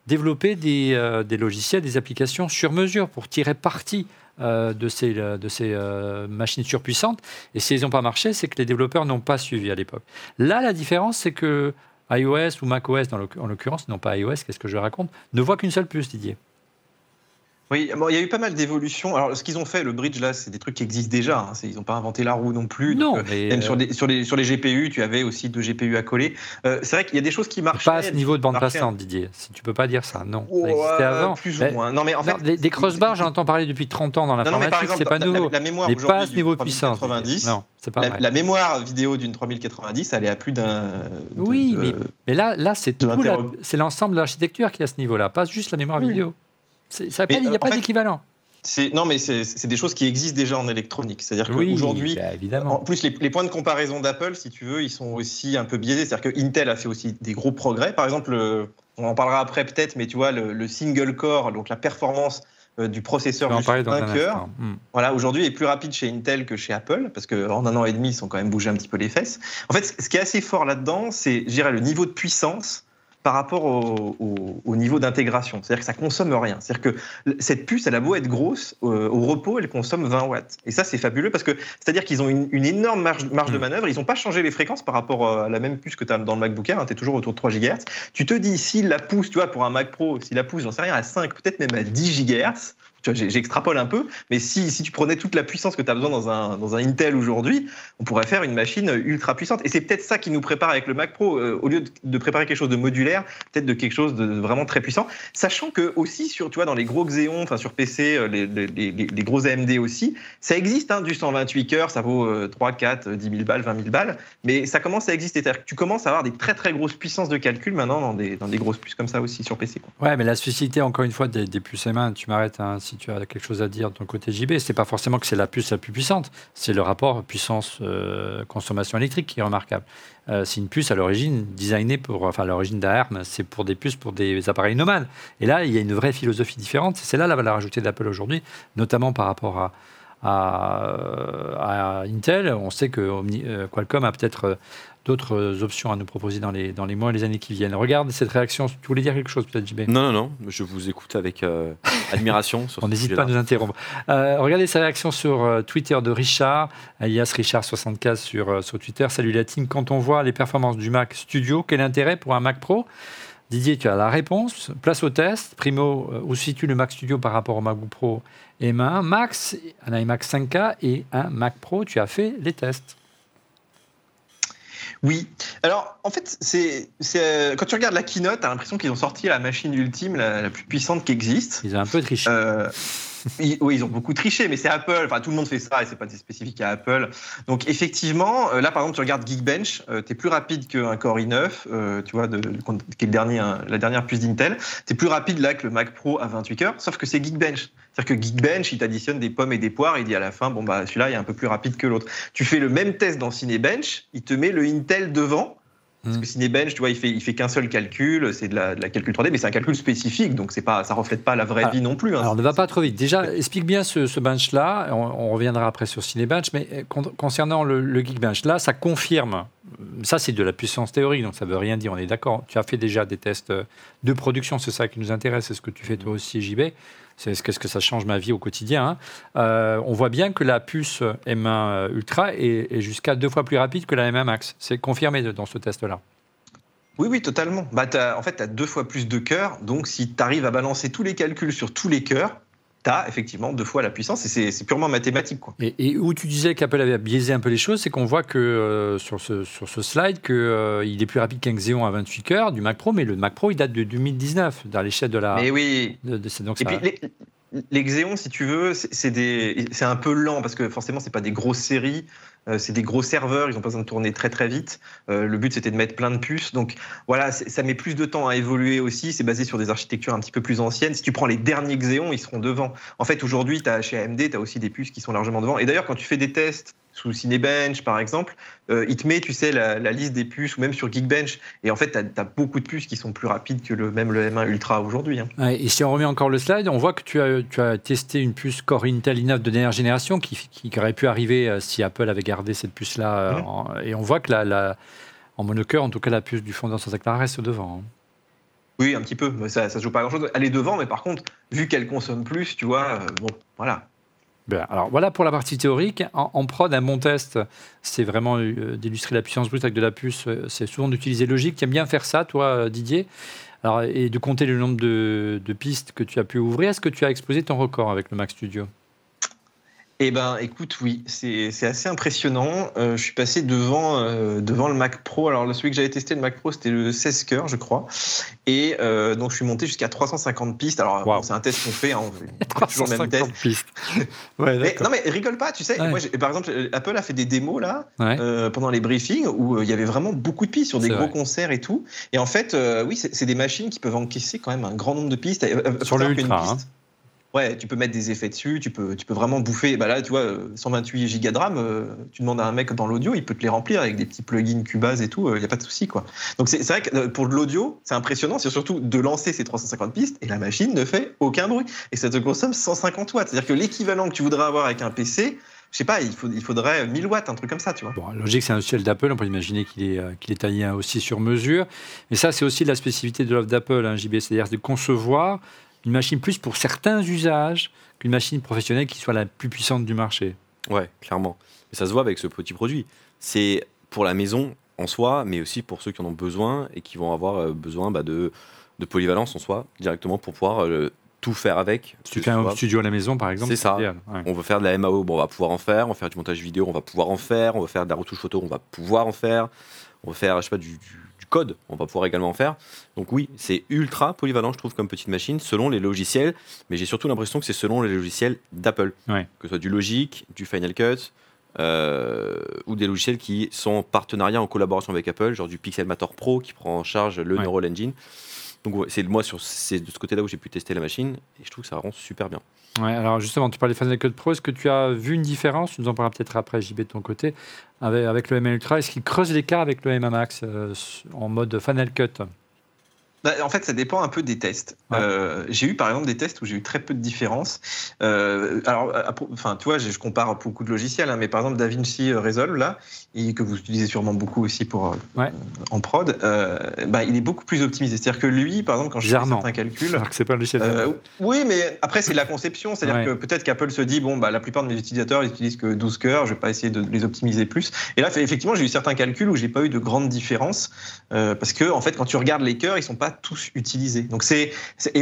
développer euh, des logiciels, des applications sur mesure pour tirer parti euh, de ces, euh, de ces euh, machines surpuissantes. Et si elles n'ont pas marché, c'est que les développeurs n'ont pas suivi à l'époque. Là, la différence, c'est que iOS ou macOS, dans en l'occurrence, non pas iOS, qu'est-ce que je raconte, ne voit qu'une seule puce, Didier. Oui, bon, il y a eu pas mal d'évolutions. Alors, ce qu'ils ont fait, le bridge, là, c'est des trucs qui existent déjà. hein. Ils n'ont pas inventé la roue non plus. Non, Donc, euh, mais, même euh, sur, des- sur, les, sur les GPU, tu avais aussi deux GPU à coller. Euh, c'est vrai qu'il y a des choses qui marchent. Pas à ce niveau de bande passante, Didier. Si tu peux pas dire ça, non. Ouais, ça existait avant. Plus Mais- ou moins. Non, mais en non, fait. des, des crossbars, j'en entends parler depuis 30 ans dans l'informatique, c'est pas la- nouveau. La, mémoire mais pas à ce niveau de puissance. 3090, Didier. Non, c'est pas la, vrai. la mémoire vidéo d'une 3090, elle est à plus d'un. Oui, de- mais, mais là, là c'est l'ensemble de l'architecture qui est à ce niveau-là, pas juste la mémoire Oui. vidéo. Ça Il n'y euh, a pas fait, d'équivalent. non, mais c'est des choses qui existent déjà en électronique. C'est-à-dire qu'aujourd'hui, bah, En plus, les, les points de comparaison d'Apple, si tu veux, ils sont aussi un peu biaisés. C'est-à-dire que Intel a fait aussi des gros progrès. Par exemple, le- on en parlera après peut-être, mais tu vois, le, le single core, donc la performance euh, du processeur dans 5 un heures, instant. Hmm. voilà, aujourd'hui est plus rapide chez Intel que chez Apple, parce qu'en un an et demi, ils sont quand même bougé un petit peu les fesses. En fait, ce qui est assez fort là-dedans, c'est, je dirais, le niveau de puissance par rapport au, au- au niveau d'intégration. C'est-à-dire que ça consomme rien. C'est-à-dire que cette puce, elle a beau être grosse, euh, au repos, elle consomme 20 watts. Et ça, c'est fabuleux parce que c'est-à-dire qu'ils ont une, une énorme marge, marge de Mm. manœuvre. Ils n'ont pas changé les fréquences par rapport euh, à la même puce que tu as dans le MacBook Air. tu es toujours autour de 3 GHz. Tu te dis, s'il la pousse, tu vois, pour un Mac Pro, s'il la pousse, j'en sais rien, à 5, peut-être même à 10 GHz, j'extrapole un peu, mais si, tu prenais toute la puissance que tu as besoin dans un, Intel aujourd'hui, on pourrait faire une machine ultra puissante. Et c'est peut-être ça qui nous prépare avec le Mac Pro, euh, au lieu de, préparer quelque chose de modulaire, peut-être de quelque chose de vraiment très puissant. Sachant que aussi, sur, tu vois, dans les gros Xeon, enfin sur PC, euh, les, gros AMD aussi, ça existe, hein, du 128 cœurs, ça vaut euh, 3, 4, 10 000 balles, 20 000 balles, mais ça commence à exister. C'est-à-dire que tu commences à avoir des très très grosses puissances de calcul maintenant dans des, grosses puces comme ça aussi sur PC. quoi. Ouais, mais la spécificité, encore une fois, des, des puces M1, tu m'arrêtes hein, si tu as quelque chose à dire de ton côté JB, c'est pas forcément que c'est la puce la plus puissante, c'est le rapport puissance-consommation électrique qui est remarquable. Euh, c'est une puce à l'origine designée pour, enfin, l'origine d'ARM, c'est pour des puces pour des appareils nomades. Et là, il y a une vraie philosophie différente. C'est là la valeur ajoutée d'Apple aujourd'hui, notamment par rapport à, Intel. On sait que euh, Qualcomm a peut-être euh, d'autres options à nous proposer dans les, dans les mois et les années qui viennent. Regarde cette réaction. Tu voulais dire quelque chose, peut-être, JB non, non, non, je vous écoute avec euh, admiration. sur On n'hésite pas à nous interrompre. Euh, regardez sa réaction sur euh, Twitter de Richard, alias Richard75 sur, euh, sur Twitter. Salut la team. Quand on voit les performances du Mac Studio, quel intérêt pour un Mac Pro? Didier, tu as la réponse. Place au test. Primo, euh, où se situe le Mac Studio par rapport au MacBook Pro M1 Max, un iMac 5K et un Mac Pro Tu as fait les tests. Oui. Alors, en fait, c'est c'est, euh, quand tu regardes la keynote, tu as l'impression qu'ils ont sorti la machine ultime, la, la plus puissante qui existe. Ils ont un peu triché. Euh, oui, ils ont beaucoup triché, mais c'est Apple. Enfin, tout le monde fait ça et c'est pas spécifique à Apple. Donc, effectivement, euh, là, par exemple, tu regardes Geekbench, tu es plus rapide qu'un Core i9, euh, tu vois, de- qui est le dernier, hein, la dernière puce d'Intel. Tu es plus rapide là que le Mac Pro à 28 cœurs, sauf que c'est Geekbench. C'est-à-dire que Geekbench, il t'additionne des pommes et des poires, et il dit à la fin, bon, bah, celui-là, il est un peu plus rapide que l'autre. Tu fais le même test dans Cinebench, il te met le Intel devant. Parce Mm. que Cinebench, tu vois, il fait, il fait qu'un seul calcul, c'est de la, de la calcul 3D, mais c'est un calcul spécifique, donc c'est pas, ça reflète pas la vraie Ah, vie non plus. hein. Alors, ne va pas trop vite. Déjà, explique bien ce, ce bench-là. On, on reviendra après sur Cinebench. Mais con- concernant le, le Geekbench, là, ça confirme. Ça, c'est de la puissance théorique, donc ça ne veut rien dire. On est d'accord. Tu as fait déjà des tests euh, de production. C'est ça qui nous intéresse. C'est ce que tu fais toi aussi, JB. C'est ce que, ça change ma vie au quotidien. hein. Euh, on voit bien que la puce M1 Ultra est, jusqu'à deux fois plus rapide que la M1 Max. C'est confirmé dans ce test-là. Oui, oui, totalement. Bah, en fait, tu as deux fois plus de cœurs, donc si tu arrives à balancer tous les calculs sur tous les cœurs, tu as effectivement deux fois la puissance et c'est- purement mathématique. Quoi. Et, et où tu disais qu'Apple avait biaisé un peu les choses, c'est qu'on voit que euh, sur, ce, sur ce slide qu'il est plus rapide qu'un Xeon à 28 cœurs du Mac Pro, mais le Mac Pro il date de 2019, dans l'échelle de la. Mais oui, de- de- c'est- donc Et ça- puis les, les Xeon, si tu veux, c'est un peu lent parce que forcément, c'est pas des grosses séries, euh, c'est des gros serveurs, ils ont pas besoin de tourner très très vite. Euh, le but c'était de mettre plein de puces, donc voilà, ça met plus de temps à évoluer aussi. C'est basé sur des architectures un petit peu plus anciennes. Si tu prends les derniers Xeon, ils seront devant. En fait, aujourd'hui, chez AMD, tu as aussi des puces qui sont largement devant. Et d'ailleurs, quand tu fais des tests sous Cinebench par exemple, euh, il te met, tu sais, la, la liste des puces ou même sur Geekbench. Et en fait, tu as, beaucoup de puces qui sont plus rapides que le, même le M1 Ultra aujourd'hui. hein. Ouais, et si on remet encore le slide, on voit que tu as, tu as testé une puce Core Intel i9 de dernière génération qui, qui aurait pu arriver euh, si Apple avait gardé cette puce-là. euh, en- et on voit que la, la- en monocœur, en tout cas, la puce du fondant sans éclat reste devant. hein. Oui, un petit peu. Ça, se joue pas grand-chose. Elle est devant, mais par contre, vu qu'elle consomme plus, tu vois, euh, bon, voilà. Bien, alors voilà pour la partie théorique. En, prod, un bon test, c'est vraiment euh, d'illustrer la puissance brute avec de la puce. euh, C'est souvent d'utiliser logique. Tu aimes bien faire ça, toi, euh, Didier? Et de compter le nombre de, pistes que tu as pu ouvrir. Est-ce que tu as explosé ton record avec le Mac Studio? Eh ben, écoute, oui, c'est assez impressionnant. Euh, je suis passé devant, euh, devant le Mac Pro. Alors, le- celui que j'avais testé, le Mac Pro, c'était le 16 cœurs, je crois. Et euh, donc, je suis monté jusqu'à 350 pistes. Alors, Wow. bon, c'est un test qu'on fait. hein, on fait toujours le même test. 350 pistes. ouais, Mais, d'accord. non, mais rigole pas, tu sais. Ouais. Moi, j'ai- par exemple, Apple a fait des démos là Ouais. pendant les briefings où il y avait vraiment beaucoup de pistes sur des gros vrai. concerts et tout. Et en fait, oui, c'est des machines qui peuvent encaisser quand même un grand nombre de pistes. Sur le Ultra, hein. Ouais, tu peux mettre des effets dessus, tu peux, tu peux vraiment bouffer. Bah là, tu vois, euh, 128 gigas de RAM, euh, tu demandes à un mec dans l'audio, il peut te les remplir avec des petits plugins Cubase et tout, il n'y a pas de souci, quoi. Donc c'est vrai que euh, pour de l'audio, c'est impressionnant, c'est surtout de lancer ces 350 pistes et la machine ne fait aucun bruit. Et ça te consomme 150 watts. C'est-à-dire que l'équivalent que tu voudrais avoir avec un PC, je sais pas, il, faudrait 1000 watts, un truc comme ça, tu vois. Bon, logique, c'est un logiciel d'Apple, on peut imaginer qu'il est, euh, qu'il est taillé aussi sur mesure. Mais ça, c'est aussi la spécificité de l'offre d'Apple, hein, JB, c'est-à-dire de concevoir une machine plus pour certains usages qu'une machine professionnelle qui soit la plus puissante du marché. Ouais, clairement. Et ça se voit avec ce petit produit. C'est pour la maison en soi, mais aussi pour ceux qui en ont besoin et qui vont avoir euh, besoin bah, de, de polyvalence en soi, directement pour pouvoir euh, tout faire avec. Tu fais un studio à la maison, par exemple, C'est ça. Ouais. On veut faire de la MAO, bon, on va pouvoir en faire. On va faire du montage vidéo, on va pouvoir en faire. On va faire de la retouche photo, on va pouvoir en faire. On va faire, je sais pas, du code, on va pouvoir également en faire. Donc oui, c'est ultra polyvalent, je trouve, comme petite machine, selon les logiciels. Mais j'ai surtout l'impression que c'est selon les logiciels d'Apple. Ouais. Que ce soit du Logic, du Final Cut, euh, ou des logiciels qui sont en partenariat, en collaboration avec Apple, genre du Pixelmator Pro qui prend en charge le Ouais. Neural Engine. Donc ouais, c'est moi sur c'est de ce côté-là où j'ai pu tester la machine et je trouve que ça rend super bien. Alors justement, tu parlais Final Cut Pro. Est-ce que tu as vu une différence? Tu nous en parleras peut-être après, JB, de ton côté, avec, le M1 Ultra. Est-ce qu'il creuse l'écart avec le M1 Max euh, en mode Final Cut? Bah, en fait, ça dépend un peu des tests. Ouais. Euh, j'ai eu par exemple des tests où j'ai eu très peu de différence. Euh, alors, à- enfin, tu vois, je compare beaucoup de logiciels, hein, mais par exemple DaVinci Resolve là, et que vous utilisez sûrement beaucoup aussi pour euh, en prod, euh, bah, il est beaucoup plus optimisé. C'est-à-dire que lui, par exemple, quand je fais certains calculs, Alors que c'est pas le logiciel. euh, oui, mais après, c'est de la conception. C'est-à-dire Ouais. que peut-être qu'Apple se dit, bon, bah, la plupart de mes utilisateurs, ils utilisent que 12 cœurs, je vais pas essayer de les optimiser plus. Et là, effectivement, j'ai eu certains calculs où j'ai pas eu de grandes différences, euh, parce que, en fait, quand tu regardes les cœurs, ils sont pas tous utilisés. Donc, c'est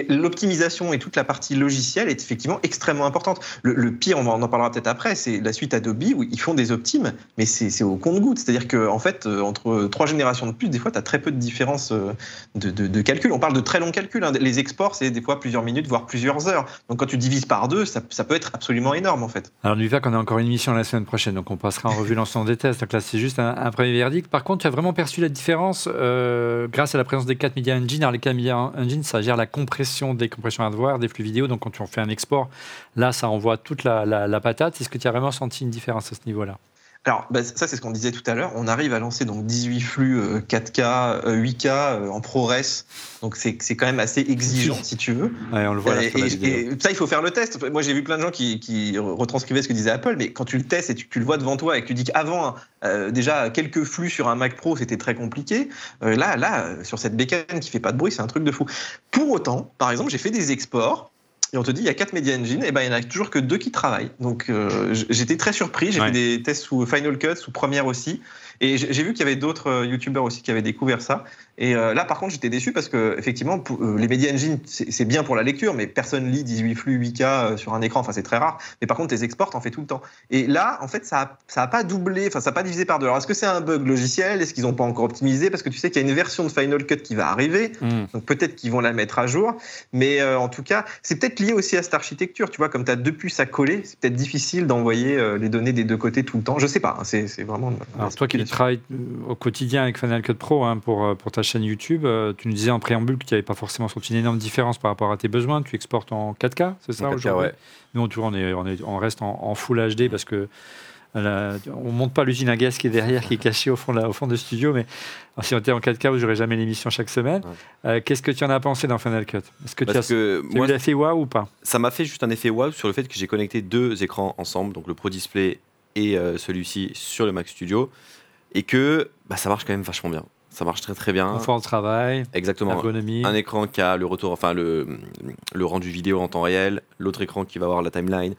l'optimisation et toute la partie logicielle est effectivement extrêmement importante. Le, pire, on, on en parlera peut-être après, c'est la suite Adobe où ils font des optimes, mais c'est au compte-goutte. C'est-à-dire que, en fait, euh, entre trois générations de plus, des fois, tu as très peu de différence euh, de, calcul. On parle de très longs calculs. hein. Les exports, c'est des fois plusieurs minutes, voire plusieurs heures. Donc quand tu divises par deux, ça, peut être absolument énorme en fait. Alors, pas qu'on a encore une émission la semaine prochaine, donc on passera en revue l'ensemble des tests. Donc là, c'est juste un, premier verdict. Par contre, tu as vraiment perçu la différence euh, grâce à la présence des 4 Media Engine. Alors, les 4 Media Engine, ça gère la compression, décompression hardware, des flux vidéo. Donc, quand tu en fais un export, là, ça envoie toute la, la- la patate. Est-ce que tu as vraiment senti une différence à ce niveau-là? Alors bah, ça c'est ce qu'on disait tout à l'heure. On arrive à lancer donc 18 flux euh, 4K, euh, 8K euh, en ProRes. Donc c'est quand même assez exigeant si tu veux. Ouais, on le voit là et, ça, il faut faire le test. Moi, j'ai vu plein de gens qui, qui retranscrivaient ce que disait Apple, mais quand tu le testes et tu, tu le vois devant toi et que tu dis qu'avant, euh, déjà, quelques flux sur un Mac Pro, c'était très compliqué, euh, là, là, euh, sur cette bécane qui fait pas de bruit, c'est un truc de fou. Pour autant, par exemple, j'ai fait des exports. Et on te dit, il y a 4 Media Engine, et ben il n'y en a toujours que deux qui travaillent. Donc euh, j'étais très surpris. J'ai Ouais. fait des tests sous Final Cut, sous Premiere aussi. Et j'ai vu qu'il y avait d'autres euh, youtubeurs aussi qui avaient découvert ça. Et euh, là, par contre, j'étais déçu parce que effectivement, euh, les Media Engine, c'est bien pour la lecture, mais personne lit 18 flux 8K euh, sur un écran. Enfin, c'est très rare. Mais par contre, les exports, t'en fais tout le temps. Et là, en fait, ça a, ça a pas doublé, enfin, ça a pas divisé par deux. Alors, est-ce que c'est un bug logiciel? Est-ce qu'ils n'ont pas encore optimisé? Parce que tu sais qu'il y a une version de Final Cut qui va arriver. Hmm. Donc peut-être qu'ils vont la mettre à jour. Mais euh, en tout cas, c'est peut-être lié aussi à cette architecture. Tu vois, comme tu as deux puces à coller, c'est peut-être difficile d'envoyer euh, les données des deux côtés tout le temps. Je sais pas. hein, c'est vraiment. Alors toi qui travailles au quotidien avec Final Cut Pro hein, pour, pour ta chaîne YouTube, euh, tu nous disais en préambule que tu n'avais pas forcément senti une énorme différence par rapport à tes besoins. Tu exportes en 4K, c'est ça En 4K, aujourd'hui ouais. Nous, tu vois, on, est, on, est- on reste en, en Full HD parce que euh, on monte pas l'usine à gaz qui est derrière, qui est cachée au fond de, la- au fond de studio. Mais si on était en 4K, vous n'aurez jamais l'émission chaque semaine. Euh, Qu'est-ce que tu en as pensé dans Final Cut? Est-ce que tu as, Parce que tu as moi, eu l'effet wow ou pas? ça m'a fait juste un effet wow sur le fait que j'ai connecté deux écrans ensemble, donc le Pro Display et euh, celui-ci sur le Mac Studio, et que bah, ça marche quand même vachement bien. Ça marche très très bien. Confort de travail, Exactement. ergonomie. Un écran qui a le retour, enfin le, le rendu vidéo en temps réel, l'autre écran qui va avoir la timeline.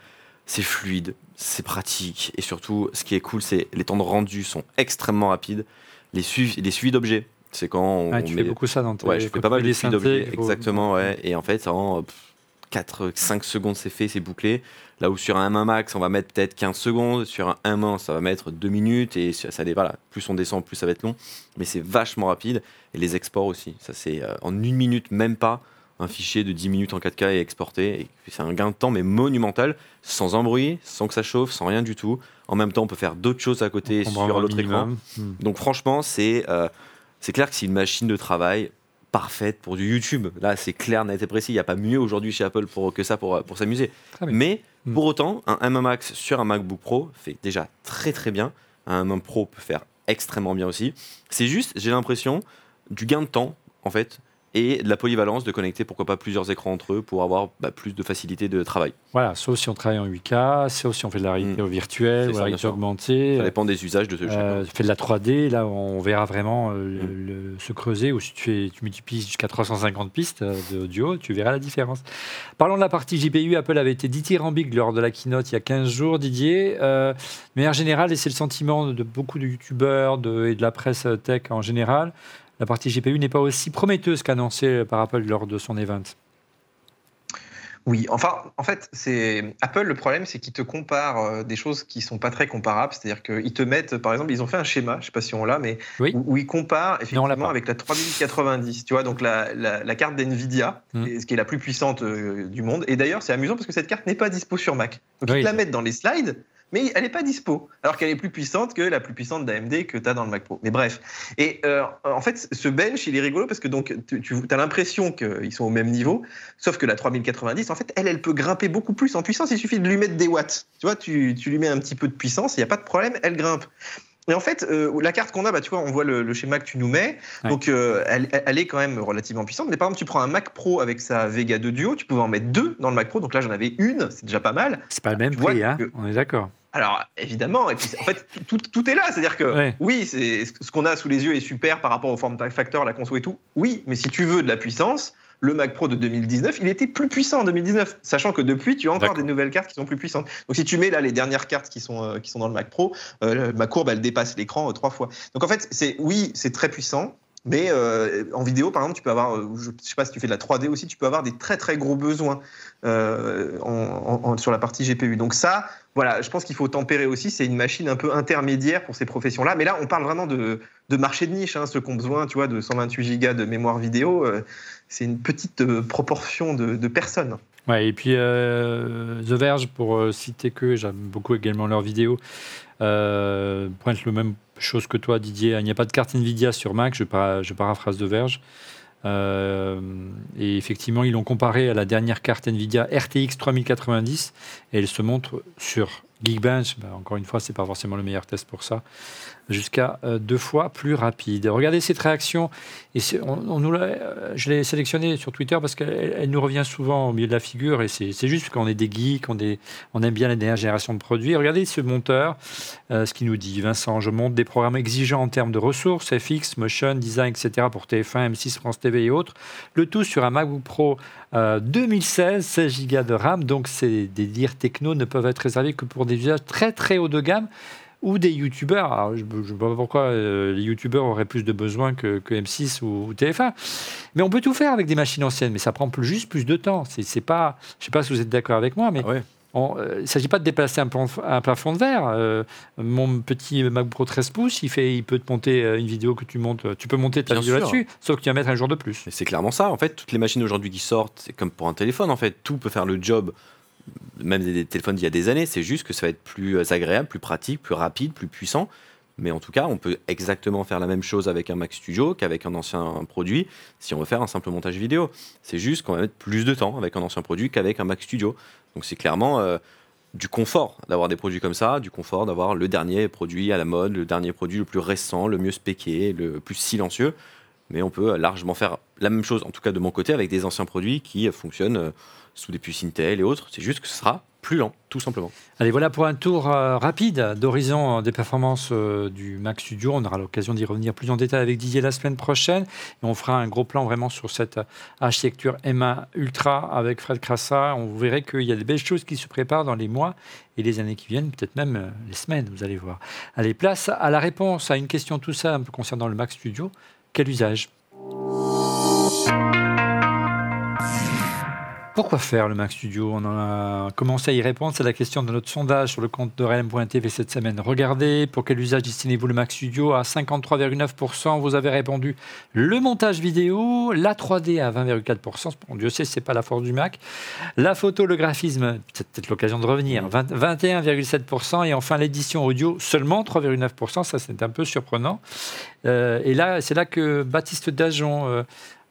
C'est fluide, c'est pratique, et surtout, ce qui est cool, c'est les temps de rendu sont extrêmement rapides. Les, suivis, les suivis d'objets, c'est quand on, Ah, tu met- fais beaucoup ça dans tes Ouais, je fais pas mal de suivis d'objets, faut- exactement, ouais. Et en fait, en 4-5 secondes, c'est fait, c'est bouclé. Là où sur un M1 Max, on va mettre peut-être 15 secondes, sur un M1, ça va mettre 2 minutes, et ça, ça, voilà, plus on descend, plus ça va être long. Mais c'est vachement rapide. Et les exports aussi, ça c'est euh, en une minute, même pas, un fichier de 10 minutes en 4K est exporté. Et c'est un gain de temps, mais monumental, sans bruit, sans que ça chauffe, sans rien du tout. En même temps, on peut faire d'autres choses à côté On sur l'autre écran. Hmm. Donc franchement, c'est euh, c'est clair que c'est une machine de travail parfaite pour du YouTube. Là, c'est clair, net et précis. Il n'y a pas mieux aujourd'hui chez Apple pour, que ça pour, pour s'amuser. Mais Mm. pour autant, un M1 Max sur un MacBook Pro fait déjà très très bien. Un M1 Pro peut faire extrêmement bien aussi. C'est juste, j'ai l'impression, du gain de temps, en fait, et de la polyvalence de connecter, pourquoi pas, plusieurs écrans entre eux pour avoir bah, plus de facilité de travail. Voilà, sauf si on travaille en 8K, sauf si on fait de la réalité Mm. virtuelle, ça, la réalité augmentée. Ça dépend des usages de ce Euh, fait de la 3D, là on verra vraiment euh, Mm. le- se creuser, ou si tu, fais, tu multiplies jusqu'à 350 pistes euh, d'audio, tu verras la différence. Parlons de la partie GPU, Apple avait été dithyrambique lors de la keynote il y a 15 jours, Didier. Euh, de manière générale, et c'est le sentiment de beaucoup de youtubeurs de- et de la presse tech en général, la partie GPU n'est pas aussi prometteuse qu'annoncée par Apple lors de son event. Oui, enfin, en fait, c'est Apple. Le problème, c'est qu'ils te comparent euh, des choses qui sont pas très comparables. C'est-à-dire qu'ils te mettent, par exemple, ils ont fait un schéma, je sais pas si on l'a, mais Oui. où, où ils comparent effectivement avec la 3090. Tu vois, donc la, la, la carte d'Nvidia, Mm. et- ce qui est la plus puissante euh, du monde. Et d'ailleurs, c'est amusant parce que cette carte n'est pas dispo sur Mac. Donc Oui. ils te la mettent dans les slides. Mais elle n'est pas dispo, alors qu'elle est plus puissante que la plus puissante d'AMD que tu as dans le Mac Pro. Mais bref. Et euh, en fait, ce bench, il est rigolo parce que donc tu, tu as l'impression qu'ils sont au même niveau, Sauf que la 3090, en fait, elle, elle peut grimper beaucoup plus en puissance. Il suffit de lui mettre des watts. Tu vois, tu, tu lui mets un petit peu de puissance, il n'y a pas de problème, elle grimpe. Et en fait, euh, la carte qu'on a, bah, tu vois, on voit le, le schéma que tu nous mets. Ouais. Donc, euh, elle, elle est quand même relativement puissante. Mais par exemple, tu prends un Mac Pro avec sa Vega 2 Duo, tu pouvais en mettre deux dans le Mac Pro. Donc là, j'en avais une, c'est déjà pas mal. C'est pas le même Tu prix, hein que- on est d'accord. Alors, évidemment, et puis, en fait, tout, tout est là. C'est-à-dire que, Ouais. oui, c'est ce qu'on a sous les yeux est super par rapport au form factor, la conso et tout. Oui, mais si tu veux de la puissance, le Mac Pro de 2019, il était plus puissant en 2019, sachant que depuis, tu as encore des nouvelles cartes qui sont plus puissantes. Donc, si tu mets là les dernières cartes qui sont, euh, qui sont dans le Mac Pro, euh, ma courbe, elle dépasse l'écran euh, trois fois. Donc, en fait, c'est oui, c'est très puissant. Mais euh, en vidéo, par exemple, tu peux avoir, euh, je sais pas si tu fais de la 3D aussi, tu peux avoir des très très gros besoins euh, en- en- sur la partie GPU. Donc ça, voilà, je pense qu'il faut tempérer aussi. C'est une machine un peu intermédiaire pour ces professions-là. Mais là, on parle vraiment de, de marché de niche. hein, ceux qui ont besoin, tu vois, de 128 Go de mémoire vidéo, euh, c'est une petite euh, proportion de, de personnes. Et puis euh, The Verge, pour euh, citer que j'aime beaucoup également leurs vidéos, euh, le même chose que toi, Didier. Il n'y a pas de carte Nvidia sur Mac, je, para- je paraphrase The Verge. Euh, et effectivement, ils l'ont comparé à la dernière carte Nvidia RTX 3090 et elle se montre sur Geekbench. Ben, encore une fois, c'est pas forcément le meilleur test pour ça. Jusqu'à euh, deux fois plus rapide. Regardez cette réaction. Et on, on nous euh, je l'ai sélectionnée sur Twitter parce qu'elle elle nous revient souvent au milieu de la figure et c'est juste qu'on est des geeks, on, est- on aime bien la dernière génération de produits. Regardez ce monteur, euh, ce qu'il nous dit. Vincent, je monte des programmes exigeants en termes de ressources, FX, Motion, Design, etc. pour TF1, M6, France TV et autres. Le tout sur un MacBook Pro euh, 2016, 16 Go de RAM. Donc, ces des dires techno ne peuvent être réservés que pour des usages très très haut de gamme. Ou des youtubeurs. Je ne sais pas pourquoi euh, les youtubeurs auraient plus de besoins que, que M6 ou, ou TF1. Mais on peut tout faire avec des machines anciennes, mais ça prend plus, juste plus de temps. C'est pas, je ne sais pas si vous êtes d'accord avec moi, mais Ah ouais. on- euh, il ne s'agit pas de déplacer un, plafond de verre. Euh, mon petit MacBook Pro 13 pouces, il, fait, il peut te monter une vidéo que tu montes. Tu peux monter ta Bien vidéo là-dessus, sauf que tu vas mettre un jour de plus. C'est clairement ça. En fait, toutes les machines aujourd'hui qui sortent, c'est comme pour un téléphone. En fait, tout peut faire le job. Même des téléphones d'il y a des années, c'est juste que ça va être plus agréable, plus pratique, plus rapide, plus puissant. Mais en tout cas, on peut exactement faire la même chose avec un Mac Studio qu'avec un ancien produit si on veut faire un simple montage vidéo. C'est juste qu'on va mettre plus de temps avec un ancien produit qu'avec un Mac Studio. Donc c'est clairement euh, du confort d'avoir des produits comme ça, du confort d'avoir le dernier produit à la mode, le dernier produit le plus récent, le mieux spéqué, le plus silencieux. Mais on peut largement faire la même chose, en tout cas de mon côté, avec des anciens produits qui fonctionnent euh, sous des puces Intel et autres. C'est juste que ce sera plus lent, tout simplement. Allez, voilà pour un tour euh, rapide d'horizon euh, des performances euh, du Mac Studio. On aura l'occasion d'y revenir plus en détail avec Didier la semaine prochaine. Et on fera un gros plan vraiment sur cette architecture M1 Ultra avec Fred Crassa. On verrez qu'il y a des belles choses qui se préparent dans les mois et les années qui viennent, peut-être même les semaines, vous allez voir. Allez, place à la réponse à une question tout peu concernant le Mac Studio. Quel usage? Pourquoi faire le Mac Studio On en a commencé à y répondre. C'est la question de notre sondage sur le compte de RLM.tv cette semaine. Regardez, pour quel usage destinez-vous le Mac Studio À 53,9%, vous avez répondu le montage vidéo, la 3D à 20,4%. Bon, Dieu sait, c'est pas la force du Mac. La photo, le graphisme, c'est peut-être l'occasion de revenir, 20 21,7%. Et enfin, l'édition audio, seulement 3,9%. Ça, c'est un peu surprenant. Euh, et là, c'est là que Baptiste Dajon. euh,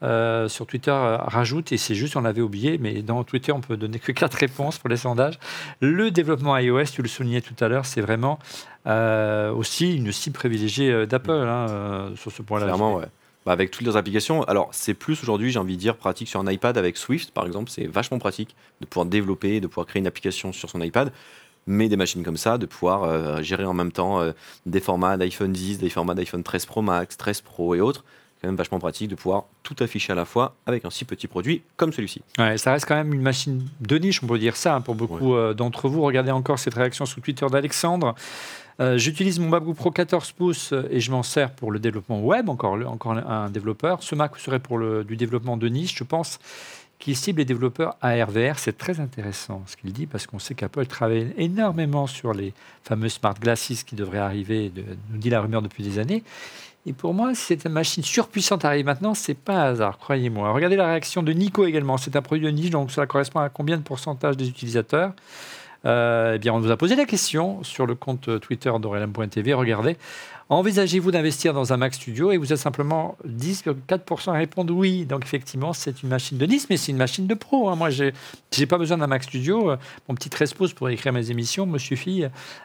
euh, sur Twitter euh, rajoute, et c'est juste, on l'avait oublié, mais dans Twitter, on peut donner que quatre réponses pour les sondages. Le développement iOS, tu le soulignais tout à l'heure, c'est vraiment euh, aussi une cible privilégiée d'Apple hein, sur ce point-là. Clairement, ouais. Bah, avec toutes les applications. Alors, c'est plus aujourd'hui, j'ai envie de dire, pratique sur un iPad avec Swift, par exemple. C'est vachement pratique de pouvoir développer, de pouvoir créer une application sur son iPad. Mais des machines comme ça, de pouvoir gérer en même temps des formats d'iPhone 10, des formats d'iPhone 13 Pro Max, 13 Pro et autres. C'est quand même vachement pratique de pouvoir tout afficher à la fois avec un si petit produit comme celui-ci. Ouais, ça reste quand même une machine de niche, on peut dire ça hein, pour beaucoup euh, d'entre vous. Regardez encore cette réaction sous Twitter d'Alexandre. Euh, J'utilise mon MacBook Pro 14 pouces et je m'en sers pour le développement web, encore, encore un développeur. Ce Mac serait pour le, du développement de niche, je pense qu'il cible les développeurs ARVR. C'est très intéressant ce qu'il dit parce qu'on sait qu'Apple travaille énormément sur les fameux smart glasses qui devraient arriver, de- nous dit la rumeur depuis des années. Et pour moi, cette machine surpuissante arrive maintenant, c'est pas un hasard, croyez-moi. Regardez la réaction de Nico également. C'est un produit de niche, donc ça correspond à combien de pourcentage des utilisateurs? Euh, Eh bien, on vous a posé la question sur le compte Twitter d'Aurélien.tv. Regardez. Envisagez-vous d'investir dans un Mac Studio et vous êtes simplement 10,4% à répondre oui. Donc effectivement, c'est une machine de 10, mais c'est une machine de pro. hein. Moi, j'ai j'ai pas besoin d'un Mac Studio. Mon petit 13 pouces pour écrire mes émissions me suffit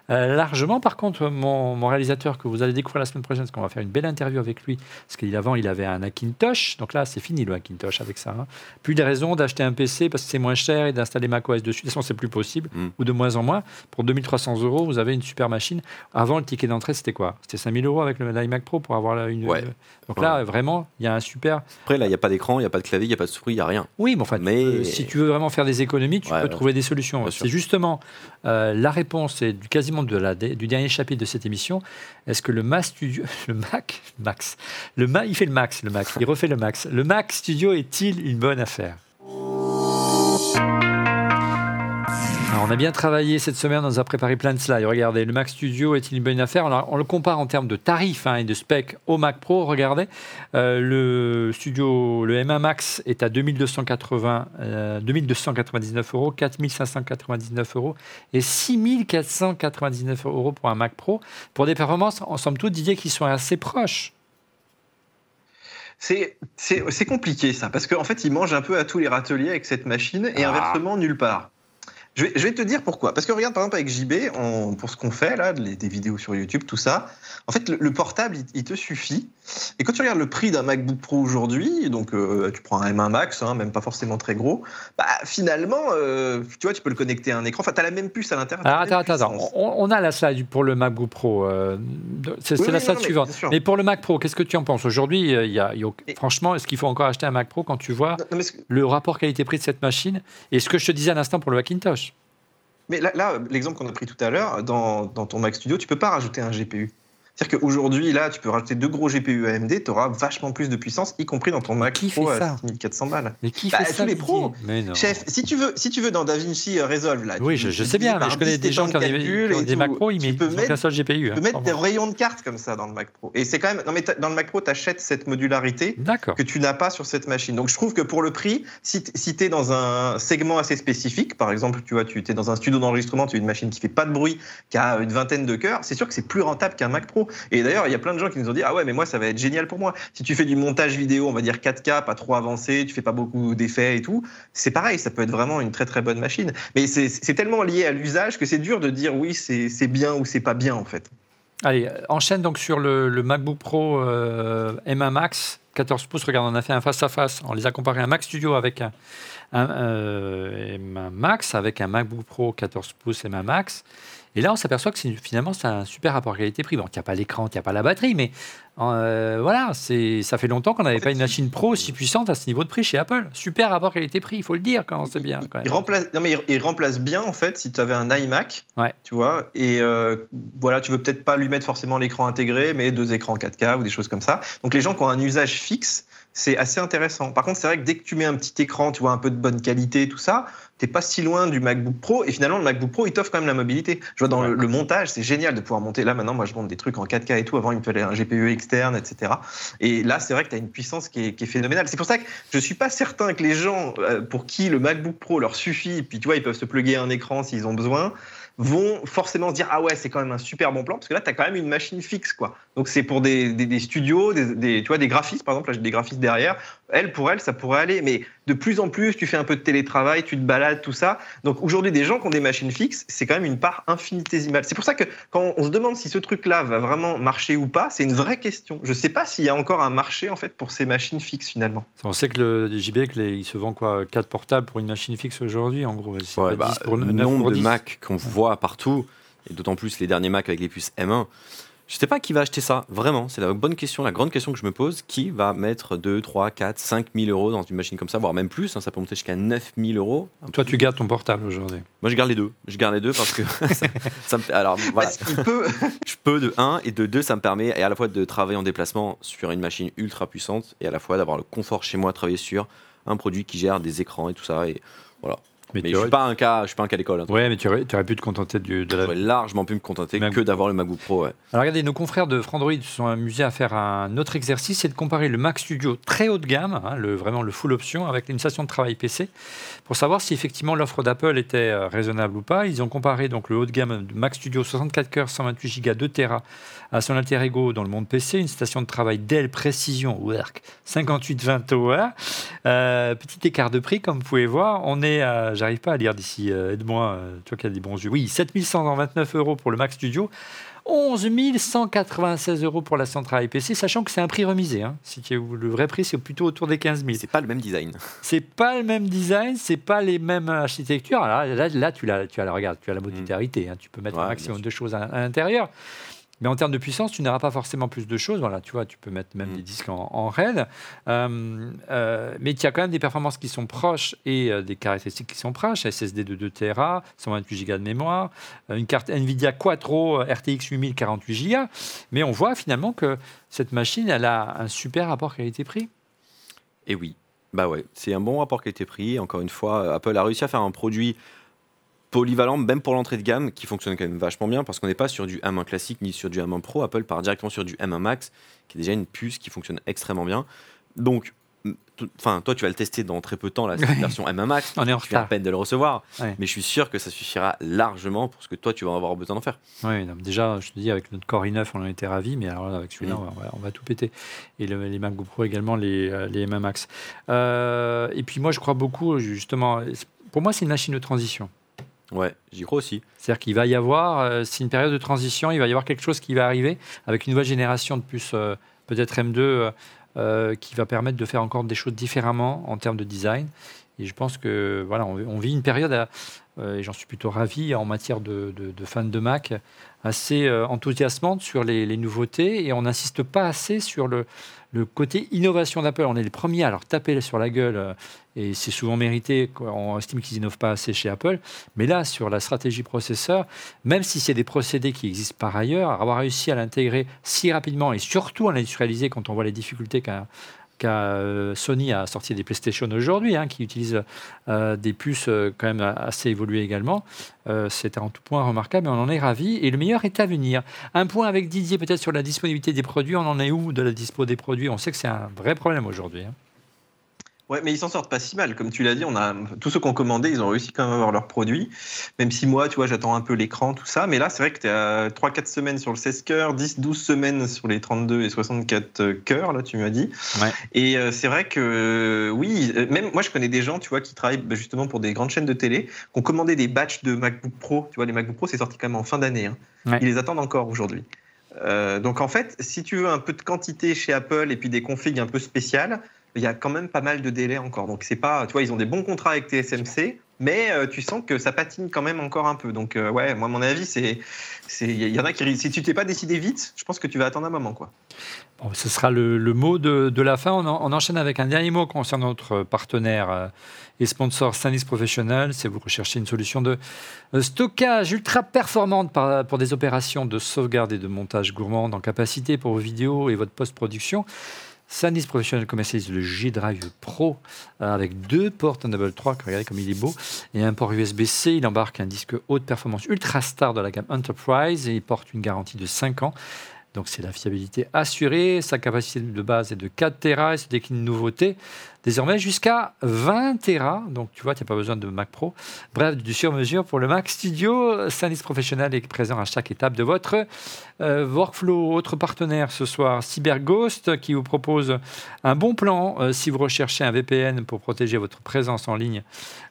euh, largement. Par contre, mon, mon réalisateur que vous allez découvrir la semaine prochaine, parce qu'on va faire une belle interview avec lui, parce qu'avant, il avait un Hackintosh. Donc là, c'est fini le Hackintosh avec ça. hein. Plus des raisons d'acheter un PC parce que c'est moins cher et d'installer macOS dessus. De toute façon, c'est plus possible, Mm. ou de moins en moins. Pour 2300 euros, vous avez une super machine. Avant, le ticket d'entrée, c'était quoi? C'était 5000 euros avec le- l'iMac Pro pour avoir une. Ouais. Donc là, vraiment, il y a un super. Après, là, il n'y a pas d'écran, il n'y a pas de clavier, il n'y a pas de souris, il n'y a rien. Oui, mais enfin, Mais- si tu veux vraiment faire des économies, tu Ouais, peux trouver des solutions. C'est justement euh, la réponse est du, quasiment de la, du dernier chapitre de cette émission. Est-ce que le Mac Studio, le Mac, Max, le Mac, il fait le Max, le Mac, il refait le Max. Le Mac Studio est-il une bonne affaire? On a bien travaillé cette semaine, on nous a préparé plein de slides. Regardez, le Mac Studio est-il une bonne affaire On le compare en termes de tarifs hein, et de specs au Mac Pro. Regardez, euh, le Studio, le M1 Max est à 2280, euh, 2299 euros, 4599 euros et 6499 euros pour un Mac Pro, pour des performances, en somme toute, Didier, qui sont assez proches. C'est compliqué ça, parce qu'en fait, il mange un peu à tous les râteliers avec cette machine et Ah. inversement nulle part. Je vais, je vais te dire pourquoi. Parce que regarde, par exemple, avec JB, on- pour ce qu'on fait, là, des vidéos sur YouTube, tout ça, en fait, le, le portable, il te suffit. Et quand tu regardes le prix d'un MacBook Pro aujourd'hui, donc euh, tu prends un M1 Max, hein, même pas forcément très gros, bah, finalement, euh, tu vois, tu peux le connecter à un écran. Enfin, tu as la même puce à l'intérieur. La attends, attends, attends. On, on a la slide pour le MacBook Pro. euh, c'est Oui, la slide non, mais suivante. Mais pour le Mac Pro, qu'est-ce que tu en penses? Aujourd'hui, il y a, il y a- Et- franchement, est-ce qu'il faut encore acheter un Mac Pro quand tu vois Non, le rapport qualité-prix de cette machine et ce que je te disais à l'instant pour le Hackintosh Mais là, là l'exemple qu'on a pris tout à l'heure, dans, dans ton Mac Studio, tu peux pas rajouter un GPU. C'est-à-dire qu'aujourd'hui, là, tu peux rajouter deux gros GPU AMD, tu auras vachement plus de puissance, y compris dans ton Mac Qui Pro fait à ça 6400 balles. Mais qui Bah, fait tous ça les pros. Mais non. Chef, si tu veux, si tu veux dans DaVinci euh, Resolve, là, Oui, tu- je, tu je sais bien, mais je connais 10 des gens qui ont de des, des. Mac Pro, ils mettent mettre- qu'un seul GPU. Tu hein, peux mettre sans des rayons de cartes comme ça dans le Mac Pro. Et c'est quand même. Non, mais dans le Mac Pro, tu achètes cette modularité que tu n'as pas sur cette machine. Donc je trouve que pour le prix, si tu es dans un segment assez spécifique, par exemple, tu vois, tu es dans un studio d'enregistrement, tu as une machine qui fait pas de bruit, qui a une vingtaine de cœurs, c'est sûr que c'est plus rentable qu'un Mac Pro. Et d'ailleurs, il y a plein de gens qui nous ont dit Ah ouais, mais moi, ça va être génial pour moi. Si tu fais du montage vidéo, on va dire 4K, pas trop avancé, tu fais pas beaucoup d'effets et tout, c'est pareil, ça peut être vraiment une très très bonne machine. Mais c'est tellement lié à l'usage que c'est dur de dire oui, c'est bien ou c'est pas bien en fait. Allez, enchaîne donc sur le, MacBook Pro euh, M1 Max 14 pouces. Regarde, on a fait un face-à-face. On les a comparés à un Mac Studio avec un, un, euh, M1 Max, avec un MacBook Pro 14 pouces M1 Max. Et là, on s'aperçoit que finalement, c'est un super rapport qualité-prix. Bon, il n'y a pas l'écran, il n'y a pas la batterie, mais euh, voilà, c'est- ça fait longtemps qu'on n'avait pas une machine pro aussi puissante à ce niveau de prix chez Apple. Super rapport qualité-prix, il faut le dire quand c'est bien. Quand même. Il remplace, non mais il, il remplace bien en fait si tu avais un iMac, Ouais. tu vois, et euh, voilà, tu veux peut-être pas lui mettre forcément l'écran intégré, mais deux écrans 4K ou des choses comme ça. Donc les gens qui ont un usage fixe, c'est assez intéressant. Par contre, c'est vrai que dès que tu mets un petit écran, tu vois, un peu de bonne qualité, tout ça, t'es pas si loin du MacBook Pro. Et finalement, le MacBook Pro, il t'offre quand même la mobilité. Je vois dans le, le montage, c'est génial de pouvoir monter. Là, maintenant, moi, je monte des trucs en 4K et tout. Avant, il me fallait un GPU etc. Et là, c'est vrai que tu as une puissance qui est, phénoménale. C'est pour ça que je suis pas certain que les gens euh, pour qui le MacBook Pro leur suffit, puis tu vois, ils peuvent se plugger un écran s'ils ont besoin, vont forcément se dire ah ouais c'est quand même un super bon plan parce que là tu as quand même une machine fixe quoi donc c'est pour des, studios des, des- tu vois des graphistes par exemple là j'ai des graphistes derrière elle pour elle ça pourrait aller. Mais de plus en plus tu fais un peu de télétravail tu te balades tout ça. Donc aujourd'hui des gens qui ont des machines fixes c'est quand même une part infinitésimale. C'est pour ça que quand on se demande si ce truc là va vraiment marcher ou pas c'est une vraie question. Je sais pas s'il y a encore un marché en fait pour ces machines fixes finalement. On sait que le JB, que les- il se vend quoi 4 portables pour une machine fixe aujourd'hui, en gros. C'est Ouais, pas bah, 10 pour le 9 nombre pour de 10. Mac qu'on voit partout, et d'autant plus les derniers Mac avec les puces M1, je sais pas qui va acheter ça, vraiment. C'est la bonne question, la grande question que je me pose. Qui va mettre 2, 3, 4, 5 000 euros dans une machine comme ça, voire même plus hein, Ça peut monter jusqu'à 9 000 euros. Toi, tu gardes ton portable aujourd'hui. Moi, je garde les deux. Je garde les deux parce que ça, ça me fait- Alors, voilà, parce qu'il peut je peux de 1 et de 2, ça me permet et à la fois de travailler en déplacement sur une machine ultra puissante et à la fois d'avoir le confort chez moi, de travailler sur un produit qui gère des écrans et tout ça. Et voilà. Mais, je suis pas un cas, je suis pas un cas d'école. hein. Ouais, mais tu aurais, tu aurais pu te contenter du, de la. J'aurais largement pu me contenter que d'avoir le MacBook Pro. Ouais. Alors regardez, nos confrères de Frandroid se sont amusés à faire un autre exercice, c'est de comparer le Mac Studio très haut de gamme, hein, le, vraiment le full option, avec une station de travail PC, pour savoir si effectivement l'offre d'Apple était euh, raisonnable ou pas. Ils ont comparé donc le haut de gamme de Mac Studio 64 cœurs, 128 Go, 2 Tera à son alter ego dans le monde PC, une station de travail Dell Precision Work 5820 Tower. Euh, petit écart de prix, comme vous pouvez voir, on est, à- j'arrive pas à lire d'ici, euh, aide-moi, euh, toi qui as des bons yeux. Oui, 7129 euros pour le Mac Studio. 11 196 euros pour la centrale IPC, sachant que c'est un prix remisé. Hein. Si tu- le vrai prix, c'est plutôt autour des 15 000. C'est pas le même design. C'est pas le même design, c'est pas les mêmes architectures. Là, là, là, tu, as, tu as la regarde, tu as la modularité. hein. Tu peux mettre Ouais, un maximum de choses à, à l'intérieur. Mais en termes de puissance, tu n'auras pas forcément plus de choses. Voilà, tu vois, tu peux mettre même Mm. des disques en, en RAID. Euh, euh, mais tu as quand même des performances qui sont proches et euh, des caractéristiques qui sont proches. SSD de 2 Tera, 128 Go de mémoire, euh, une carte Nvidia Quattro euh, RTX 8000 48 Go. Mais on voit finalement que cette machine, elle a un super rapport qualité-prix. Et oui, bah ouais, c'est un bon rapport qualité-prix. Encore une fois, Apple a réussi à faire un produit polyvalent, même pour l'entrée de gamme, qui fonctionne quand même vachement bien, parce qu'on n'est pas sur du M1 classique ni sur du M1 Pro. Apple part directement sur du M1 Max, qui est déjà une puce qui fonctionne extrêmement bien. Donc, enfin, toi, tu vas le tester dans très peu de temps, la Ouais. version M1 Max. On est en Tu à peine de le recevoir, Ouais. mais je suis sûr que ça suffira largement pour ce que toi, tu vas avoir besoin d'en faire. Oui, déjà, je te dis, avec notre Core i9, on en était ravis, mais alors là, avec celui-là, Mm. on, va, on va tout péter. Et le- les MacBook Pro également, les, euh, les M1 Max. Euh, et puis moi, je crois beaucoup, justement, pour moi, c'est une machine de transition. Ouais, j'y crois aussi. C'est-à-dire qu'il va y avoir, euh, c'est une période de transition, il va y avoir quelque chose qui va arriver avec une nouvelle génération de puces, euh, peut-être M2, euh, qui va permettre de faire encore des choses différemment en termes de design. Et je pense que voilà, on, vit une période, et j'en suis plutôt ravi, en matière de, de- de fans de Mac, assez enthousiasmante sur les nouveautés, et on n'insiste pas assez sur le, le côté innovation d'Apple. On est les premiers à leur taper sur la gueule, euh, et c'est souvent mérité. On estime qu'ils innovent pas assez chez Apple. Mais là, sur la stratégie processeur, même si c'est des procédés qui existent par ailleurs, avoir réussi à l'intégrer si rapidement et surtout à l'industrialiser quand on voit les difficultés qu'a Sony à sortir des PlayStation aujourd'hui, hein, qui utilisent euh, des puces euh, quand même assez évoluées également, euh, c'est un tout point remarquable et on en est ravi. Et le meilleur est à venir. Un point avec Didier peut-être sur la disponibilité des produits. On en est où de la dispo des produits? On sait que c'est un vrai problème aujourd'hui. hein. Ouais, mais ils s'en sortent pas si mal. Comme tu l'as dit, on a tous ceux qui ont commandé, ils ont réussi quand même à avoir leurs produits. Même si moi, tu vois, j'attends un peu l'écran, tout ça. Mais là, c'est vrai que tu es à 3-4 semaines sur le 16 cœurs, 10-12 semaines sur les 32 et 64 cœurs, là, tu m'as dit. Ouais. Et euh, c'est vrai que, euh, oui, euh, même moi, je connais des gens, tu vois, qui travaillent bah, justement pour des grandes chaînes de télé, qui ont commandé des batchs de MacBook Pro. Tu vois, les MacBook Pro, c'est sorti quand même en fin d'année. hein. Ouais. Ils les attendent encore aujourd'hui. Euh, donc en fait, si tu veux un peu de quantité chez Apple et puis des configs un peu spéciales, il y a quand même pas mal de délais encore. Donc c'est pas, tu vois, ils ont des bons contrats avec TSMC, mais euh, tu sens que ça patine quand même encore un peu. Donc euh, ouais, moi mon avis c'est, il y en a qui, si tu t'es pas décidé vite, je pense que tu vas attendre un moment quoi. Bon, ce sera le, mot de, de la fin. On, en- on enchaîne avec un dernier mot concernant notre partenaire euh, et sponsor Sanis Professional. Si vous recherchez une solution de stockage ultra performante pour des opérations de sauvegarde et de montage gourmand en capacité pour vos vidéos et votre post-production, Sanis Professional commercialise le G-Drive Pro euh, avec deux ports Thunderbolt 3, regardez comme il est beau, et un port USB-C. Il embarque un disque haute performance ultra star de la gamme Enterprise et il porte une garantie de 5 ans. Donc c'est la fiabilité assurée, sa capacité de base est de 4 Tera et se décline une nouveauté désormais jusqu'à 20 Tera. Donc tu vois, tu n'as pas besoin de Mac Pro. Bref, du sur-mesure pour le Mac Studio. Sanis Professional est présent à chaque étape de votre euh, workflow. Autre partenaire ce soir, CyberGhost, qui vous propose un bon plan euh, si vous recherchez un VPN pour protéger votre présence en ligne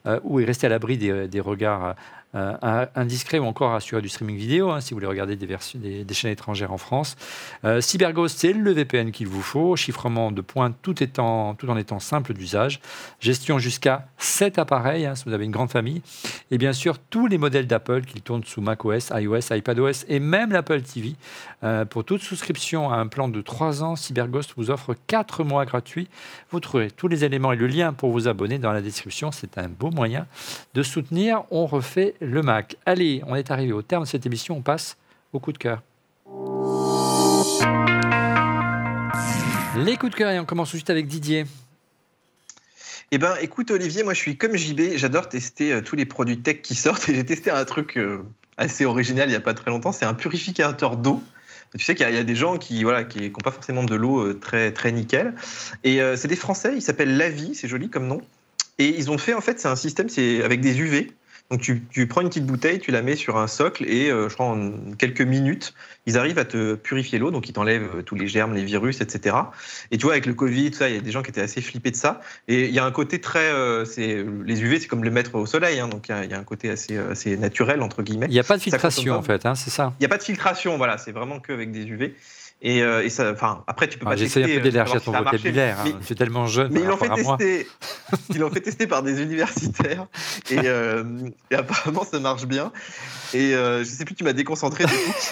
euh, ou rester à l'abri des regards euh, indiscrets ou encore assurer du streaming vidéo hein, si vous voulez regarder des, chaînes étrangères en France. Euh, CyberGhost, c'est le VPN qu'il vous faut. Chiffrement de étant, tout en étant simple d'usage. Gestion jusqu'à 7 appareils hein, si vous avez une grande famille. Et bien sûr, tous les modèles d'Apple qui tournent sous macOS, iOS, iPadOS et même l'Apple TV. Euh, pour toute souscription à un plan de 3 ans, CyberGhost vous offre 4 mois gratuits. Vous trouverez tous les éléments et le lien pour vous abonner dans la description. C'est un beau moyen de soutenir. On refait le Mac. Allez, on est arrivé au terme de cette émission. On passe au coup de cœur. Les coups de cœur et on commence tout de suite avec Didier. Eh ben, écoute Olivier, moi je suis comme JB, j'adore tester euh, tous les produits tech qui sortent et j'ai testé un truc euh, assez original il n'y a pas très longtemps, c'est un purificateur d'eau. Tu sais qu'il y, a- des gens qui voilà qui n'ont pas forcément de l'eau euh, très très nickel et c'est des Français, ils s'appellent Lavi, c'est joli comme nom et ils ont fait en fait c'est un système avec des UV. Donc tu, tu prends une petite bouteille, tu la mets sur un socle et euh, je crois en quelques minutes, ils arrivent à te purifier l'eau, donc ils t'enlèvent euh, tous les germes, les virus, etc. Et tu vois avec le Covid, tout ça, il y a des gens qui étaient assez flippés de ça. Et il y a un côté très, euh, c'est les UV, c'est comme le mettre au soleil, hein, donc il y, y a un côté assez, euh, assez naturel entre guillemets. Il n'y a pas de filtration en fait, hein, c'est ça. Il n'y a pas de filtration, voilà, c'est vraiment que avec des UV. Et, euh, et ça, enfin, après tu peux Ah, pas J'essaie un tester, peu d'élargir ton vocabulaire. hein. Tu es tellement jeune mais ils l'ont fait tester. ils l'ont fait tester par des universitaires et, euh, et apparemment ça marche bien. Et euh, je sais plus, tu m'as déconcentré.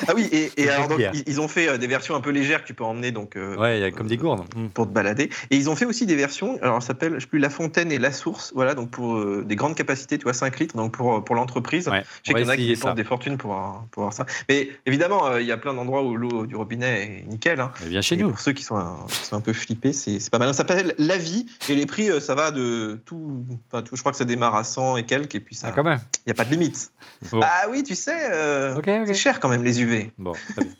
Ah oui, et, et alors, donc, ils, ils ont fait des versions un peu légères que tu peux emmener donc Ouais, comme des gourdes. Mm. pour te balader. Et ils ont fait aussi des versions. Alors ça s'appelle, je sais plus, la fontaine et la source. Voilà, donc pour des grandes capacités, tu vois, 5 litres. Donc pour pour l'entreprise. Ouais, Je sais qu'il y en a qui dépensent des fortunes pour pour avoir ça. Mais évidemment, il y a plein d'endroits où l'eau du robinet est nickel. Hein. Chez Et nous. Pour ceux qui sont un, qui sont un peu flippés, c'est pas mal. Ça s'appelle La Vie et les prix, euh, ça va de tout, enfin, tout. Je crois que ça démarre à 100 et quelques et puis ça, Ah, il quand même. n'y a pas de limite. Bon. Ah oui, tu sais, euh, Ok, ok. c'est cher quand même les UV. Bon, très bien.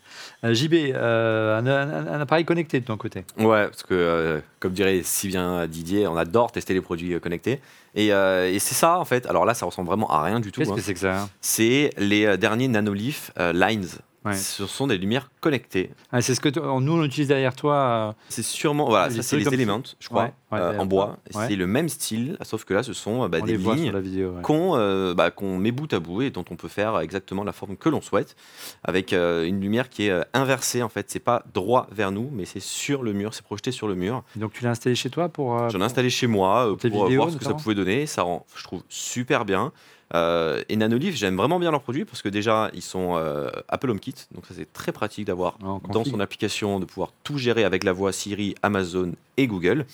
Euh, JB, euh, un, un- un appareil connecté de ton côté. Ouais, parce que, euh, comme dirait si bien Didier, on adore tester les produits connectés. Et, euh, et c'est ça, en fait. Alors là, ça ressemble vraiment à rien du tout. Qu'est-ce hein. que c'est que ça? Hein C'est les euh, derniers Nanolith euh, Lines. Ouais. Ce sont des lumières connectées. Ah, c'est ce que nous on utilise derrière toi. euh, C'est sûrement, voilà, ça c'est les Elements, je crois, Ouais, ouais, euh, en bois. C'est le même style, sauf que là, ce sont euh, bah, des lignes qu'on euh, bah, qu'on met bout à bout et dont on peut faire exactement la forme que l'on souhaite, avec une lumière qui est inversée en fait. C'est pas droit vers nous, mais c'est sur le mur, c'est projeté sur le mur. Donc tu l'as installé chez toi pour. J'en ai installé chez moi pour vidéos, voir ce que ça pouvait donner. Ça rend, je trouve, super bien. Euh, et Nanolive, j'aime vraiment bien leurs produits parce que déjà, ils sont euh, Apple HomeKit, donc ça c'est très pratique d'avoir dans config. son application, de pouvoir tout gérer avec la voix Siri, Amazon et Google.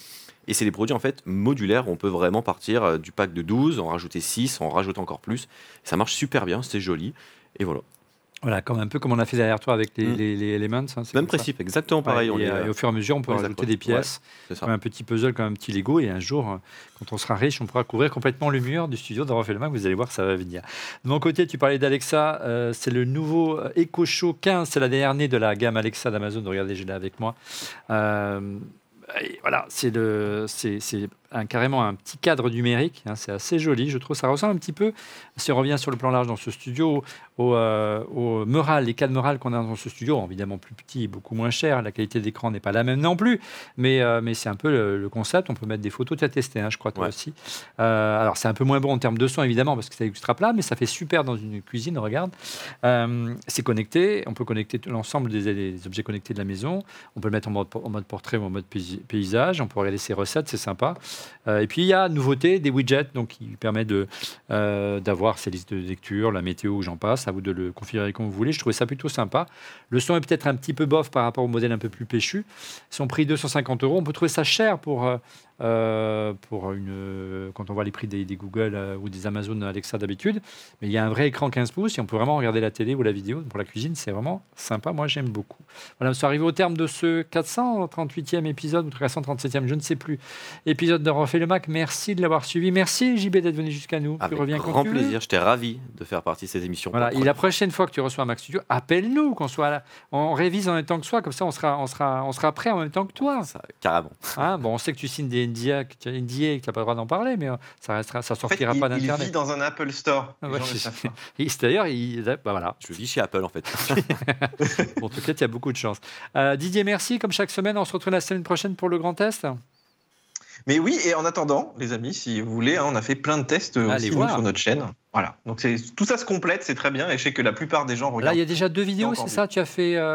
Et c'est des produits en fait modulaires, on peut vraiment partir euh, du pack de 12, en rajouter 6, en rajouter encore plus. Ça marche super bien, c'est joli. Et voilà. Voilà, comme un peu comme on a fait derrière toi avec les, Mm. les, les Elements. hein, Même ça. principe, exactement pareil. Ouais, on et, est, euh, et euh, au fur et à mesure, on peut les rajouter des pièces, comme un petit puzzle, comme un petit Lego. Et un jour, euh, quand on sera riche, on pourra couvrir complètement le mur du studio le Mac. Vous allez voir ça va venir. De mon côté, tu parlais d'Alexa. euh, c'est le nouveau euh, Echo Show 15. C'est la dernière de la gamme Alexa d'Amazon. Regardez, j'ai là avec moi. Euh, voilà, c'est le, c'est un, carrément un petit cadre numérique. hein, c'est assez joli, je trouve. Ça ressemble un petit peu, si on revient sur le plan large dans ce studio, au, euh, au Mural, les cadres Mural qu'on a dans ce studio, évidemment plus petit et beaucoup moins cher. La qualité d'écran n'est pas la même non plus, mais, euh, mais c'est un peu le, le concept. On peut mettre des photos. Tu as testé, hein, je crois, toi Ouais. aussi. Euh, alors, c'est un peu moins bon en termes de son, évidemment, parce que c'est extra plat, mais ça fait super dans une cuisine. Regarde, Euh, c'est connecté. On peut connecter l'ensemble des, des objets connectés de la maison. On peut le mettre en mode, en mode portrait ou en mode paysage. On peut regarder ses recettes, c'est sympa. Euh, et puis, il y a nouveauté, des widgets, donc qui permet euh, d'avoir ses listes de lecture, la météo, j'en passe. À vous de le configurer comme vous voulez. Je trouvais ça plutôt sympa. Le son est peut-être un petit peu bof par rapport au modèle un peu plus péchu. Son prix 250 euros. On peut trouver ça cher pour, euh, pour une, quand on voit les prix des, Google ou des Amazon Alexa d'habitude. Mais il y a un vrai écran 15 pouces et on peut vraiment regarder la télé ou la vidéo. Pour la cuisine, c'est vraiment sympa. Moi, j'aime beaucoup. Voilà, nous sommes arrivés au terme de ce 438e épisode ou 437e, je ne sais plus, épisode de Refait le Mac. Merci de l'avoir suivi. Merci JB d'être venu jusqu'à nous. tu Avec reviens quand grand tu veux. plaisir, j'étais ravi de faire partie de cette émission. Voilà, et la prochaine fois que tu reçois un Mac Studio, appelle-nous, qu'on soit là. On révise en même temps que soi, comme ça on sera, on sera, on sera prêt en même temps que toi. Ça, carrément. Hein bon, on sait que tu signes des NDA, que tu as NDA et que tu n'as pas le droit d'en parler, mais euh, ça restera, ça En fait, sortira pas il vit d'internet. dans un Apple Store. Ah ouais, D'ailleurs, il, bah voilà. Je vis chez Apple en fait. Bon, en tout cas, il y a beaucoup de chance. Euh, Didier, merci. Comme chaque semaine, on se retrouve la semaine prochaine pour le grand test. Mais oui, et en attendant, les amis, si vous voulez, hein, on a fait plein de tests euh, Allez aussi nous, sur notre chaîne. Voilà. Donc c'est tout ça se complète, c'est très bien. Et je sais que la plupart des gens Là, regardent. il y a déjà deux vidéos, c'est ça? Tu as fait euh,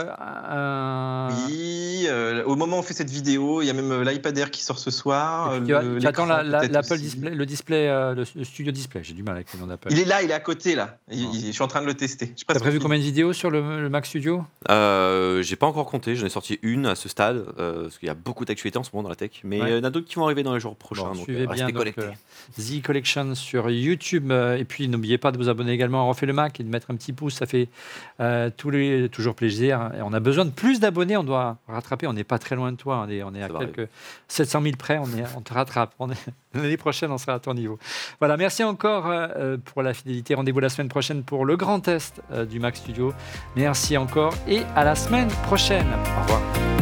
un. Oui, euh, au moment où on fait cette vidéo, il y a même euh, l'iPad Air qui sort ce soir. Puis, tu as- le- tu attends l'Apple display, le display, euh, le, le studio display. J'ai du mal avec le nom d'Apple. Il est là, il est à côté là. Il- Ah. il- je suis en train de le tester. T'as prévu on combien de vidéos sur le, le Mac Studio? Euh, j'ai pas encore compté, j'en ai sorti une à ce stade, euh, parce qu'il y a beaucoup d'actualités en ce moment dans la tech, mais Ouais. il y en a d'autres qui vont arriver dans les jours prochains, Bon, donc suivez euh, restez bien donc, connectés. euh, The Collection sur YouTube. euh, et puis, n'oubliez pas de vous abonner également à Refait le Mac et de mettre un petit pouce. Ça fait euh, tous les, toujours plaisir. Et on a besoin de plus d'abonnés. On doit rattraper. On n'est pas très loin de toi. On est, on est à Ça quelques 700 000 près. On, est, on te rattrape. L'année prochaine, on sera à ton niveau. Voilà. Merci encore euh, euh, pour la fidélité. Rendez-vous la semaine prochaine pour le grand test euh, du Mac Studio. Merci encore et à la semaine prochaine. Au revoir.